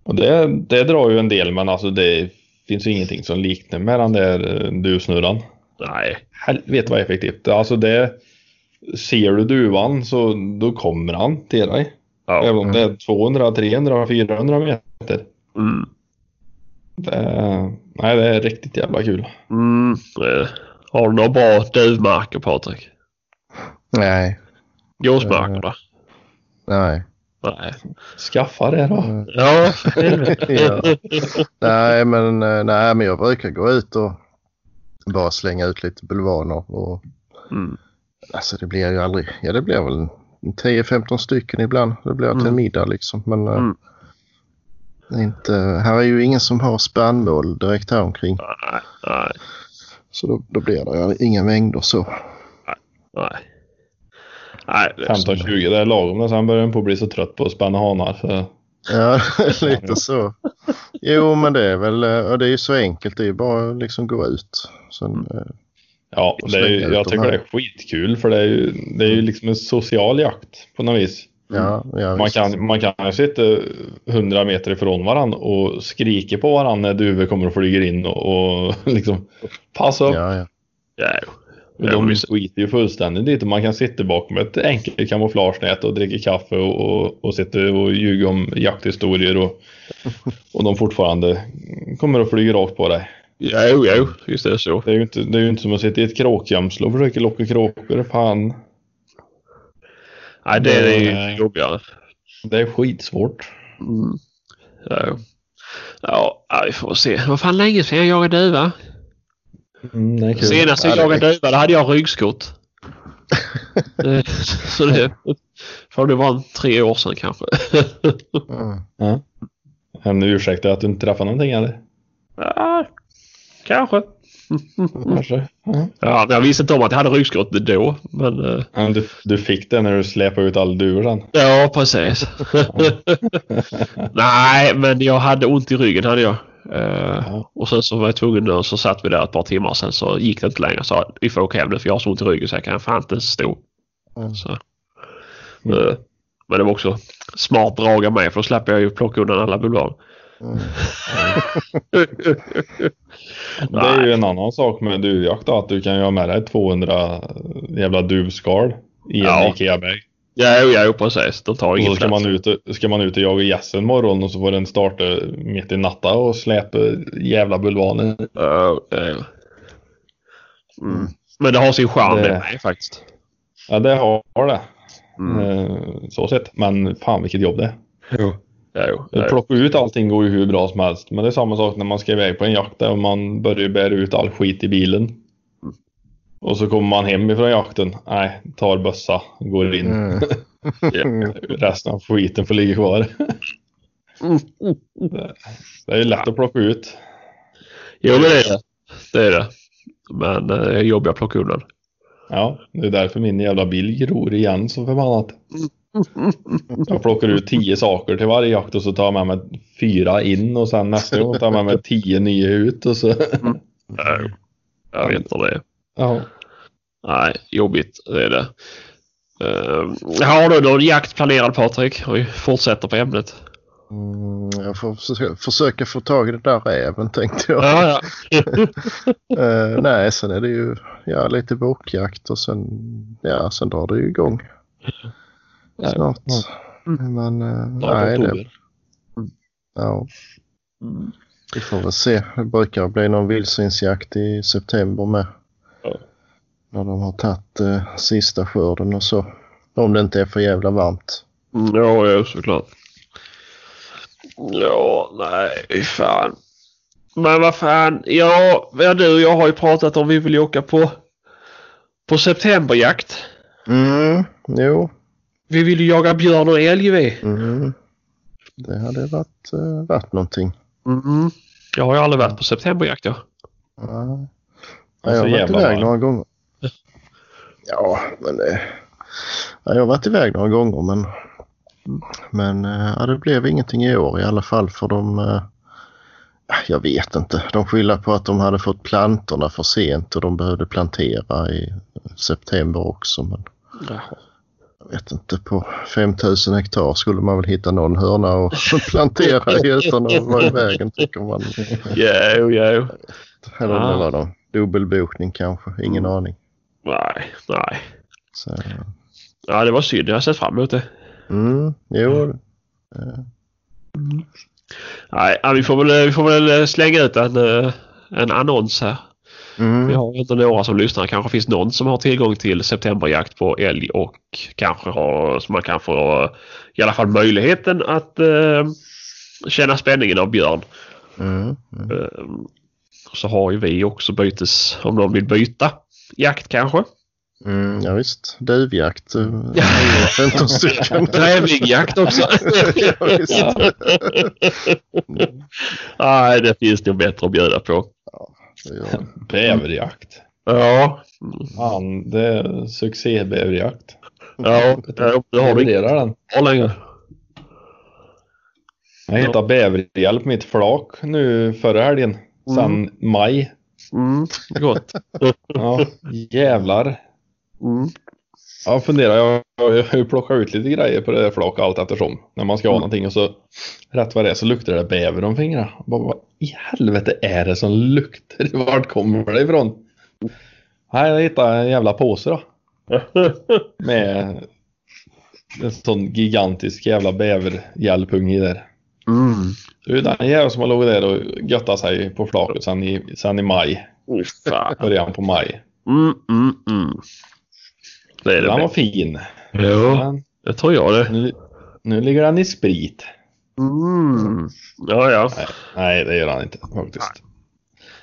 Och det, det drar ju en del men alltså det finns ju ingenting som liknar med den där eh, duvsnurran. nej. Helvete vad effektivt. Alltså det ser du duvan så då kommer han till dig. Ja. Även om det är 200, 300, 400 meter. Mm. Det nej det är riktigt jävla kul. Mm. Eh, Har du några bra duvmarker Patrik? Nej, Gåsmarker då? nej. Nej. Skaffa det då. Mm. Ja. Ja. Nej, men, eh, nej, men jag brukar gå ut och bara slänga ut lite bulvaner. Och, Mm. alltså det blir ju aldrig, ja det blir väl 10-15 stycken ibland. Det blir till en Mm. middag liksom. Men eh, Mm. inte, här är ju ingen som har spannmål direkt här omkring. Nej, nej, Så då, då blir det inga mängder så. nej. Nej. 15-20 det är lagom sen börjar den på att bli så trött på att spänna hanar. Så. Ja, lite så. Jo, men det är väl, och det är ju så enkelt. Det är ju bara att liksom gå ut. Sen, eh, Ja, det är, ju- jag tycker här. det är skitkul för det är ju, det är ju liksom en social jakt på något vis. Ja, ja Man kan, man kan ju sitta 100 meter ifrån varandra och skrika på varandra när duvor kommer och flyger in och, och liksom passa upp. Ja, ja. Jo. De skiter ju fullständigt och man kan sitta bakom ett enkelt kamouflagenät och dricka kaffe och, och, och sitta och ljuga om jakthistorier och, och de fortfarande kommer att flyga rakt på dig. Jo, jo. Visst är det så. Det är ju inte, det är inte som att sitta i ett kråkgömsle och försöka locka kråkor. Fan, Nej, det är ju Nej. jobbigare. det är skitsvårt. Mm. Ja, ja, vi får se. Vad fan länge sedan jag jagade duva. Mm, det är kul. Senast jag jagade duva, då hade jag ryggskott. Eh, Så det får det vara en tre år sedan kanske. Mm. Ja. Är det ursäkta att du inte träffade någonting eller? Ja, kanske. Kanske. Ja. Ja, men jag visste inte om att jag hade ryggskott då. Men eh, Ja, du, du fick det när du släpade ut alla duvor sen. ja, precis. Nej, men jag hade ont i ryggen hade jag. Eh. Och sen så var jag tvungen och så satt vi där ett par timmar sen så gick det inte längre. Så vi får åka hem nu för jag har så ont i ryggen så jag kan fan inte stå. Mm. Så. Mm. Eh, Men det var också smart drag av mig för då slapp jag ju plocka undan alla bulvaner. Mm. Det är ju en annan sak med duvjakt då, att du kan ju ha med dig 200 jävla duvskal i en Ja. Ikea-bag. Ja, ja, precis. De tar Och ingen så ska plats. man, ut, och- ska man ut och jaga gäss en morgon och så får den starta mitt i natta och släpa jävla bulvaner. Ja, ja. Mm. Men det har sin charm Det- med faktiskt. Ja, det har det. Mm. Eh, Så sett. Men fan vilket jobb det är. Jo. Ja, jo. Ja, Att jo. plocka ut allting går ju hur bra som helst. Men det är samma sak när man ska iväg på en jakt där man börjar bära ut all skit i bilen. Och så kommer man hem ifrån jakten. Nej, tar bössa, går in. Mm. Ja. Resten av skiten får ligga kvar. Det är ju lätt att plocka ut. Jo, men det är det. Det är det. Men eh, det är jobbigt att plocka undan. Ja, det är därför min jävla bil gror igen så förbannat. Jag plockar ut tio saker till varje jakt och så tar jag med mig fyra in och sen nästa gång tar jag med mig tio nya ut och så. Jo. Jag vet inte det. Ja. Nej, jobbigt det är det. Uh, har du någon jakt planerad Patrik? Vi fortsätter på ämnet. Mm, jag får försöka, försöka få tag i det där räven tänkte jag. Ja, ja. Eh, nej, sen är det ju ja, lite bokjakt och sen, ja, sen drar det ju igång snart. Men eh, Snart nej, det, oktober. ja, vi får väl se. Det brukar bli någon vildsvinsjakt i september med. Ja. När de har tagit eh, sista skörden och så. Om det inte är för jävla varmt. Mm, Ja, ja, såklart. Ja, nej, fan. Men vad fan, ja, ja, du och jag har ju pratat om vi vill åka på, på septemberjakt. Mm, jo. Vi vill ju jaga björn och älg vi. Mm. Det hade varit, eh, varit någonting. Mm. Jag har ju aldrig varit på septemberjakt ja. Ja. Ja, jag så har varit iväg några gånger. Ja, men det... Ja, jag har varit iväg några gånger men... Men eh, ja, det blev ingenting i år i alla fall för de... eh, ja, Jag vet inte. De skyller på att de hade fått plantorna för sent och de behövde plantera i september också. Men jag vet inte. På 5000 hektar skulle man väl hitta någon hörna och plantera i utan att vara i vägen tycker man. Jo, jo. Eller det var någon dubbelbokning kanske. Ingen Mm. aning. Nej, nej. Så, Ja, det var synd. Jag har sett fram emot det. mm, jo. Nej, ja, vi, får väl, vi får väl slänga ut en, eh, en annons här. Vi Mm, har inte några som lyssnar. Kanske finns någon som har tillgång till septemberjakt på älg och kanske har, så man kan få i alla fall möjligheten att eh, känna spänningen av björn. mm, mm. Eh, så har ju vi också bytes, om någon vill byta jakt kanske. Mm, ja visst, duvjakt. eh, har ju 15 stycken. Grävlingjakt också. ja, visst. Nej, det finns nog bättre att bjuda på. Ja. Bäverjakt. Ja, Fan, det är succébäverjakt. ja, ja det har du inte Levererar den. kvar längre. Jag hittade bäverhjälp mitt flak nu förra helgen. Sen maj. Mm, gott. Ja, jävlar. Mm. Jag funderar, jag, jag har ju plockat ut lite grejer på det där flaket allt eftersom. När man ska ha Mm. någonting och så rätt vad det är så luktar det bäver om fingrarna. Bara, vad i helvete är det som luktar? Vart kommer det ifrån? Nej, jag hittade en jävla påse då. Med en sån gigantisk jävla bävergällpung i där. Mm. Det är den jäveln som har legat där och göttat sig på flaket sen i, sen i maj. Oh, fan. Början på maj. Mm, mm, mm. Det är det Den var fin. Ja, Men det tror jag det. nu, nu ligger den i sprit. Mm. Ja, ja. Nej, nej, det gör han inte faktiskt.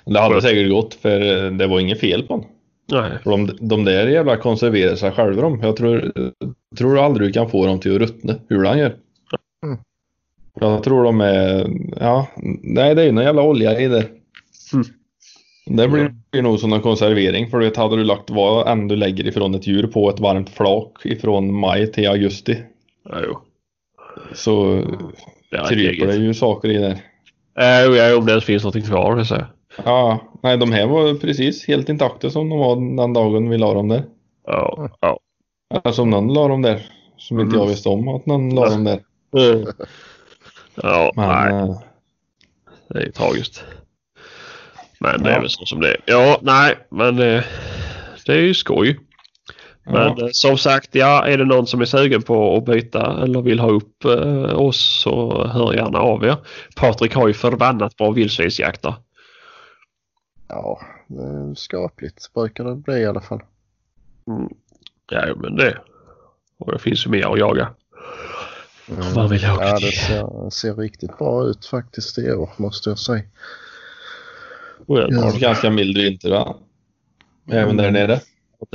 Men Det hade säkert gått för eh, det var inget fel på den. Nej. För de, de där jävla konserverar sig själva de. Jag tror, tror aldrig du kan få dem till att ruttna hur han gör. Jag tror de är, ja, nej det är ju någon jävla olja i det. Mm. Det blir ju nog som en konservering för du vet hade du lagt vad än du lägger ifrån ett djur på ett varmt flak ifrån maj till augusti Ja, jo. så Ja, kryper det ju saker i där. Ja, jo, om det ens finns någonting kvar. Det så. Ja, nej de här var precis helt intakta som de var den dagen vi la dem där. Ja, ja. Alltså om någon la dem där. Som inte Mm. jag visste om att någon la dem där. Mm. Ja, Men nej. eh, Det är ju tragiskt. Men det är väl så som det är. Ja, nej, men eh, det är ju skoj. Men ja, eh, som sagt, ja, är det någon som är sugen på att byta eller vill ha upp eh, oss så hör gärna av er. Patrik har ju förbannat bra vildsvinsjakter. Ja, skapligt brukar det bli i alla fall. Mm. Ja, men det. Och det finns ju mer att jaga. Mm. man vill åka ja, det ser, ser riktigt bra ut faktiskt i år måste jag säga. Och det har varit ganska mild vinter va? Även där nere.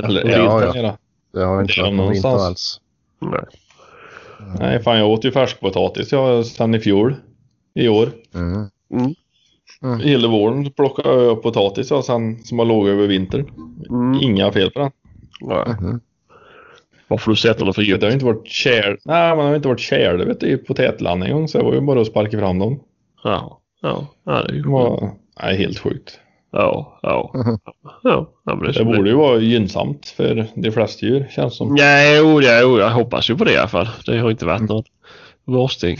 Eller Ja, ja, ja. där nere. Det har inte varit någon vinter någonstans. alls. Nej. Nej fan jag åt ju färskpotatis jag sen i fjol. I år. Mm. Hela våren plockade jag upp potatis jag sen som har låg över vintern. Mm. Inga fel på den. Nej. Varför du sätter den för Det djupt? har inte varit kär. Nej man har inte varit kär vet du, i potätland en gång så det var ju bara att sparka fram dem. Ja, ja, ja, det är ju Det var nej, helt sjukt. Ja, ja. Ja, ja men det, Det borde ju vara gynnsamt för de flesta djur känns som. Ja, jo, ja, jo, jag hoppas ju på det i alla fall. Det har inte varit något vårsting.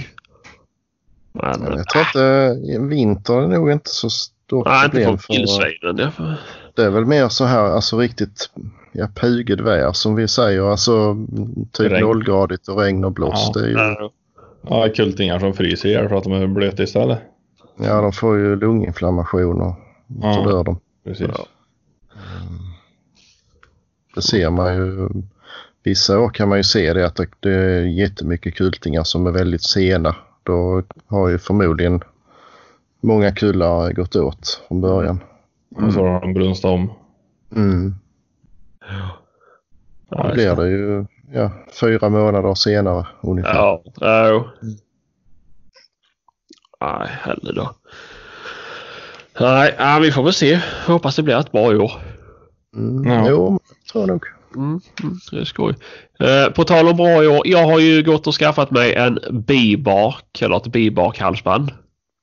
Men, jag tror inte, vinter är nog inte så stort nej, inte problem för vildsvinen. Det får- Det är väl mer så här, alltså riktigt ja, pugigt väder som vi säger. Alltså mm, typ Regn. nollgradigt och regn och blåst. Ja. Det är ju, Ja, Ja, kultingar som fryser ihjäl för att de är blöta istället. ja, de får ju lunginflammation och så Ja. dör de. Precis. Ja. Det ser man ju. Vissa år kan man ju se det att det- det är jättemycket kultingar som är väldigt sena. Då har ju förmodligen många kullar gått åt från början. Och så har de brunstat om. Mm. Då Ja, blir det ju ja, fyra månader senare ungefär. Ja, ja. Nej, heller då. Nej, ja, vi får väl se. Hoppas det blir ett bra år. Mm. Ja. Jo, tror jag nog. Mm, mm, det är skoj. Eh, på tal om bra år. Jag har ju gått och skaffat mig en bibark eller ett bibarkhalsband.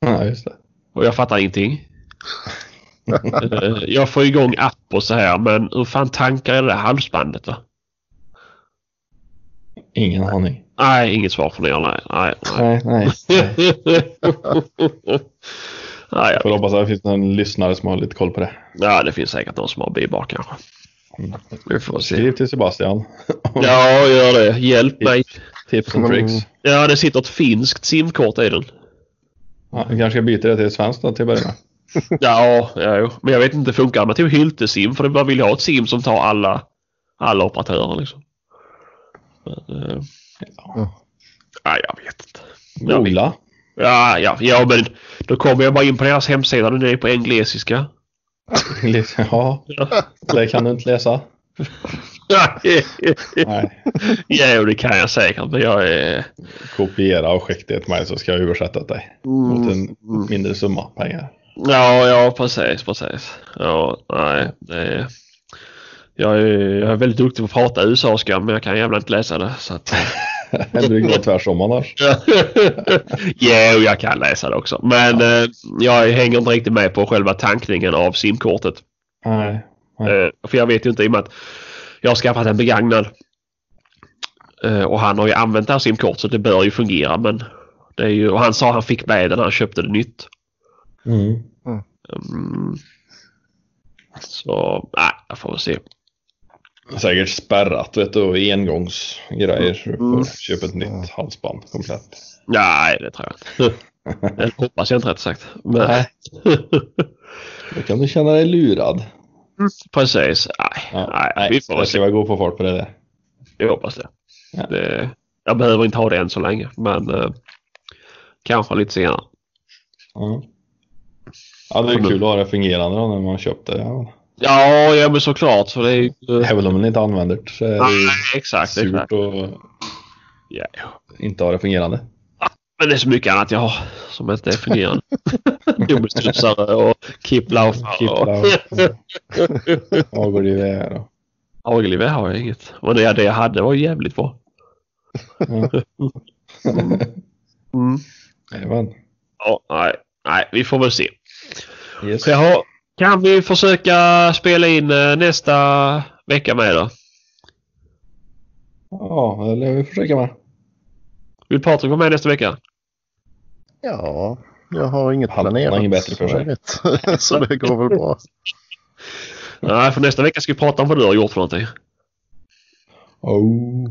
Ja, just det. Och jag fattar ingenting. Eh, jag får igång app och så här men hur fan tankar jag det där halsbandet då? Ingen aning. Nej, inget svar från er. Nej, nej, nej. Nej, nej. nej Får jag, hoppas att det finns någon lyssnare som har lite koll på det. ja, det finns säkert någon som har bibark kanske. Vi får se. Skriv till Sebastian. Ja, gör det. Hjälp mig. Tips and tricks. Ja, det sitter ett finskt simkort i den. Ja, vi kanske ska byta det till svenskt då till att börja med. Ja, ja men jag vet inte, funkar det med typ Hylte-sim? För man vill ju ha ett sim som tar alla, alla operatörer liksom. Men, eh, Ja. nej, jag vet inte. Jag vet. Googla. Ja, ja, ja, men då kommer jag bara in på deras hemsida. Den är på engelska. Ja, Ja, det kan du inte läsa. Nej. ja det kan jag säkert. Men jag är... Kopiera och skicka det till mig så ska jag översätta åt dig. Mot en mindre summa pengar. Ja, ja, precis, precis. Ja, nej, det. Jag är, jag är väldigt duktig på att prata USA-ska men jag kan jävla inte läsa det. Så att, brukar vara tvärsom annars. jo, jag kan läsa det också. Men eh, jag hänger inte riktigt med på själva tankningen av simkortet. Nej. Eh, för jag vet ju inte i och med att jag har skaffat en begagnad. Eh, och han har ju använt det här simkortet så det bör ju fungera men det är ju, och han sa han fick med det när han köpte det nytt. Mm. Mm. Så nej, jag får väl se. Säkert spärrat vet du engångsgrejer. Så du Mm. köpa ett nytt halsband komplett. Nej, det tror jag inte. Det hoppas jag inte rätt sagt. Men, Nej. Då kan du känna dig lurad. Precis. Nej, Ja, nej, vi får jag se. ska väl gå på folk på det där. Jag hoppas det. Ja. det. Jag behöver inte ha det än så länge men eh, kanske lite senare. Ja. Ja, det är kul att ha det fungerande då när man köpte det. Ja. Ja, ja men såklart. För det är ju... Även om man inte använder det så är det Nej, exakt. surt exakt. att Ja. inte ha det fungerande. Men det är så mycket annat jag har som inte är fungerande. Dubbelstudsare och kipplaufar. Kipplar och hagelgevär och... Hagelgevär har jag inget. Men det, det jag hade var jävligt bra. Mm. Jajamän. Ja, nej, nej, vi får väl se. Yes. Jaha, kan vi försöka spela in eh, nästa vecka med då? Ja, det lär vi försöka med. Vill Patrik vara med nästa vecka? Ja, jag har inget Han har planerat. inget bättre för så sig. så det går väl bra. Nej, för nästa vecka ska vi prata om vad du har gjort för någonting. Oh.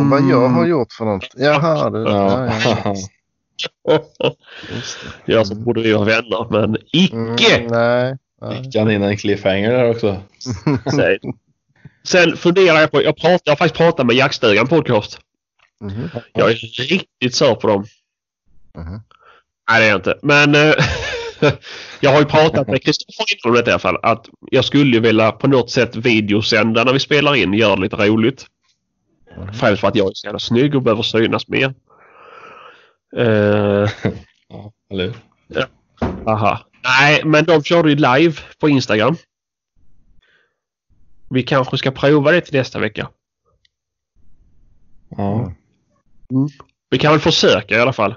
Och vad jag har gjort för något. Jaha, det, ja. Ja, Ja. det. Jag som borde vi vara vänner, men icke! Mm, nej. Fick han in en cliffhanger där också? Sen funderar jag på, jag, pratar, jag har faktiskt pratat med Jaktstugan podcast. Mhm, Jag är riktigt sur på dem. mhm. Nej, det är jag inte. Men eh, jag har ju pratat med Kristoffer innan om detta i alla fall. Att jag skulle ju vilja på något sätt videosända när vi spelar in. Göra det lite roligt. Främst för att jag är så jävla snygg och behöver synas mer. Eh, Ja, eller hur? aha. Nej, men de körde ju live på Instagram. Vi kanske ska prova det till nästa vecka. Ja. Vi kan väl försöka i alla fall.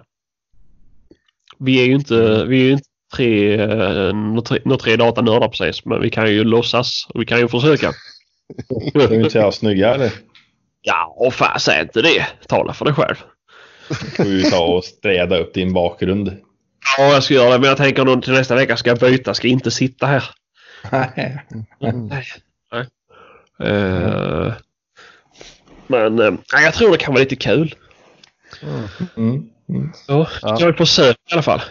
Vi är ju inte, vi är inte tre, eh, några tre, datanördar precis. Men vi kan ju låtsas och vi kan ju försöka. Ska vi inte säga snygga eller? Ja, och fan säg inte det. Tala för dig själv. Får vi ta och städa upp din bakgrund. Ja, jag ska göra det. Men jag tänker nog till nästa vecka ska jag byta. Ska inte sitta här. Mm. Eh, men eh, nej, jag tror det kan vara lite kul. Mm. Mm. Ja, Ja. Jag vill försöka i alla fall.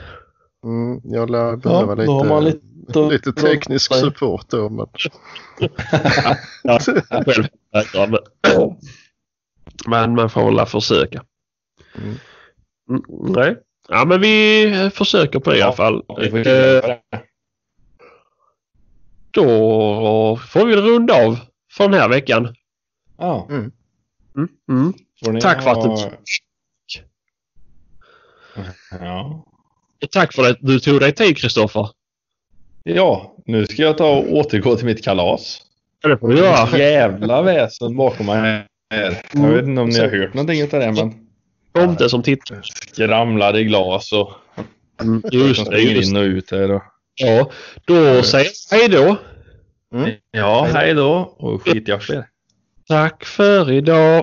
Mm, jag lär behöva då har man lite, lite, lite teknisk support då. Men... Ja, själv. Ja, men, men man får väl försöka. Mm. Mm, nej. Ja, men vi försöker på det i alla fall. Eh. Då får vi runda av för den här veckan. Ja. Mm, mm. ni Tack för att du, Ja. tack för att du tog dig tid Kristoffer. ja, nu ska jag ta och återgå till mitt kalas. Ja, det får du göra. Jävla väsen bakom mig här. Jag vet inte om ni har hört någonting av det men Tomte som tittar. skramlar i glas och Mm, just det. springer Just in och ut här. Och... Ja, då säger jag hej då. Mm. Ja, hej då och på er. Tack för idag.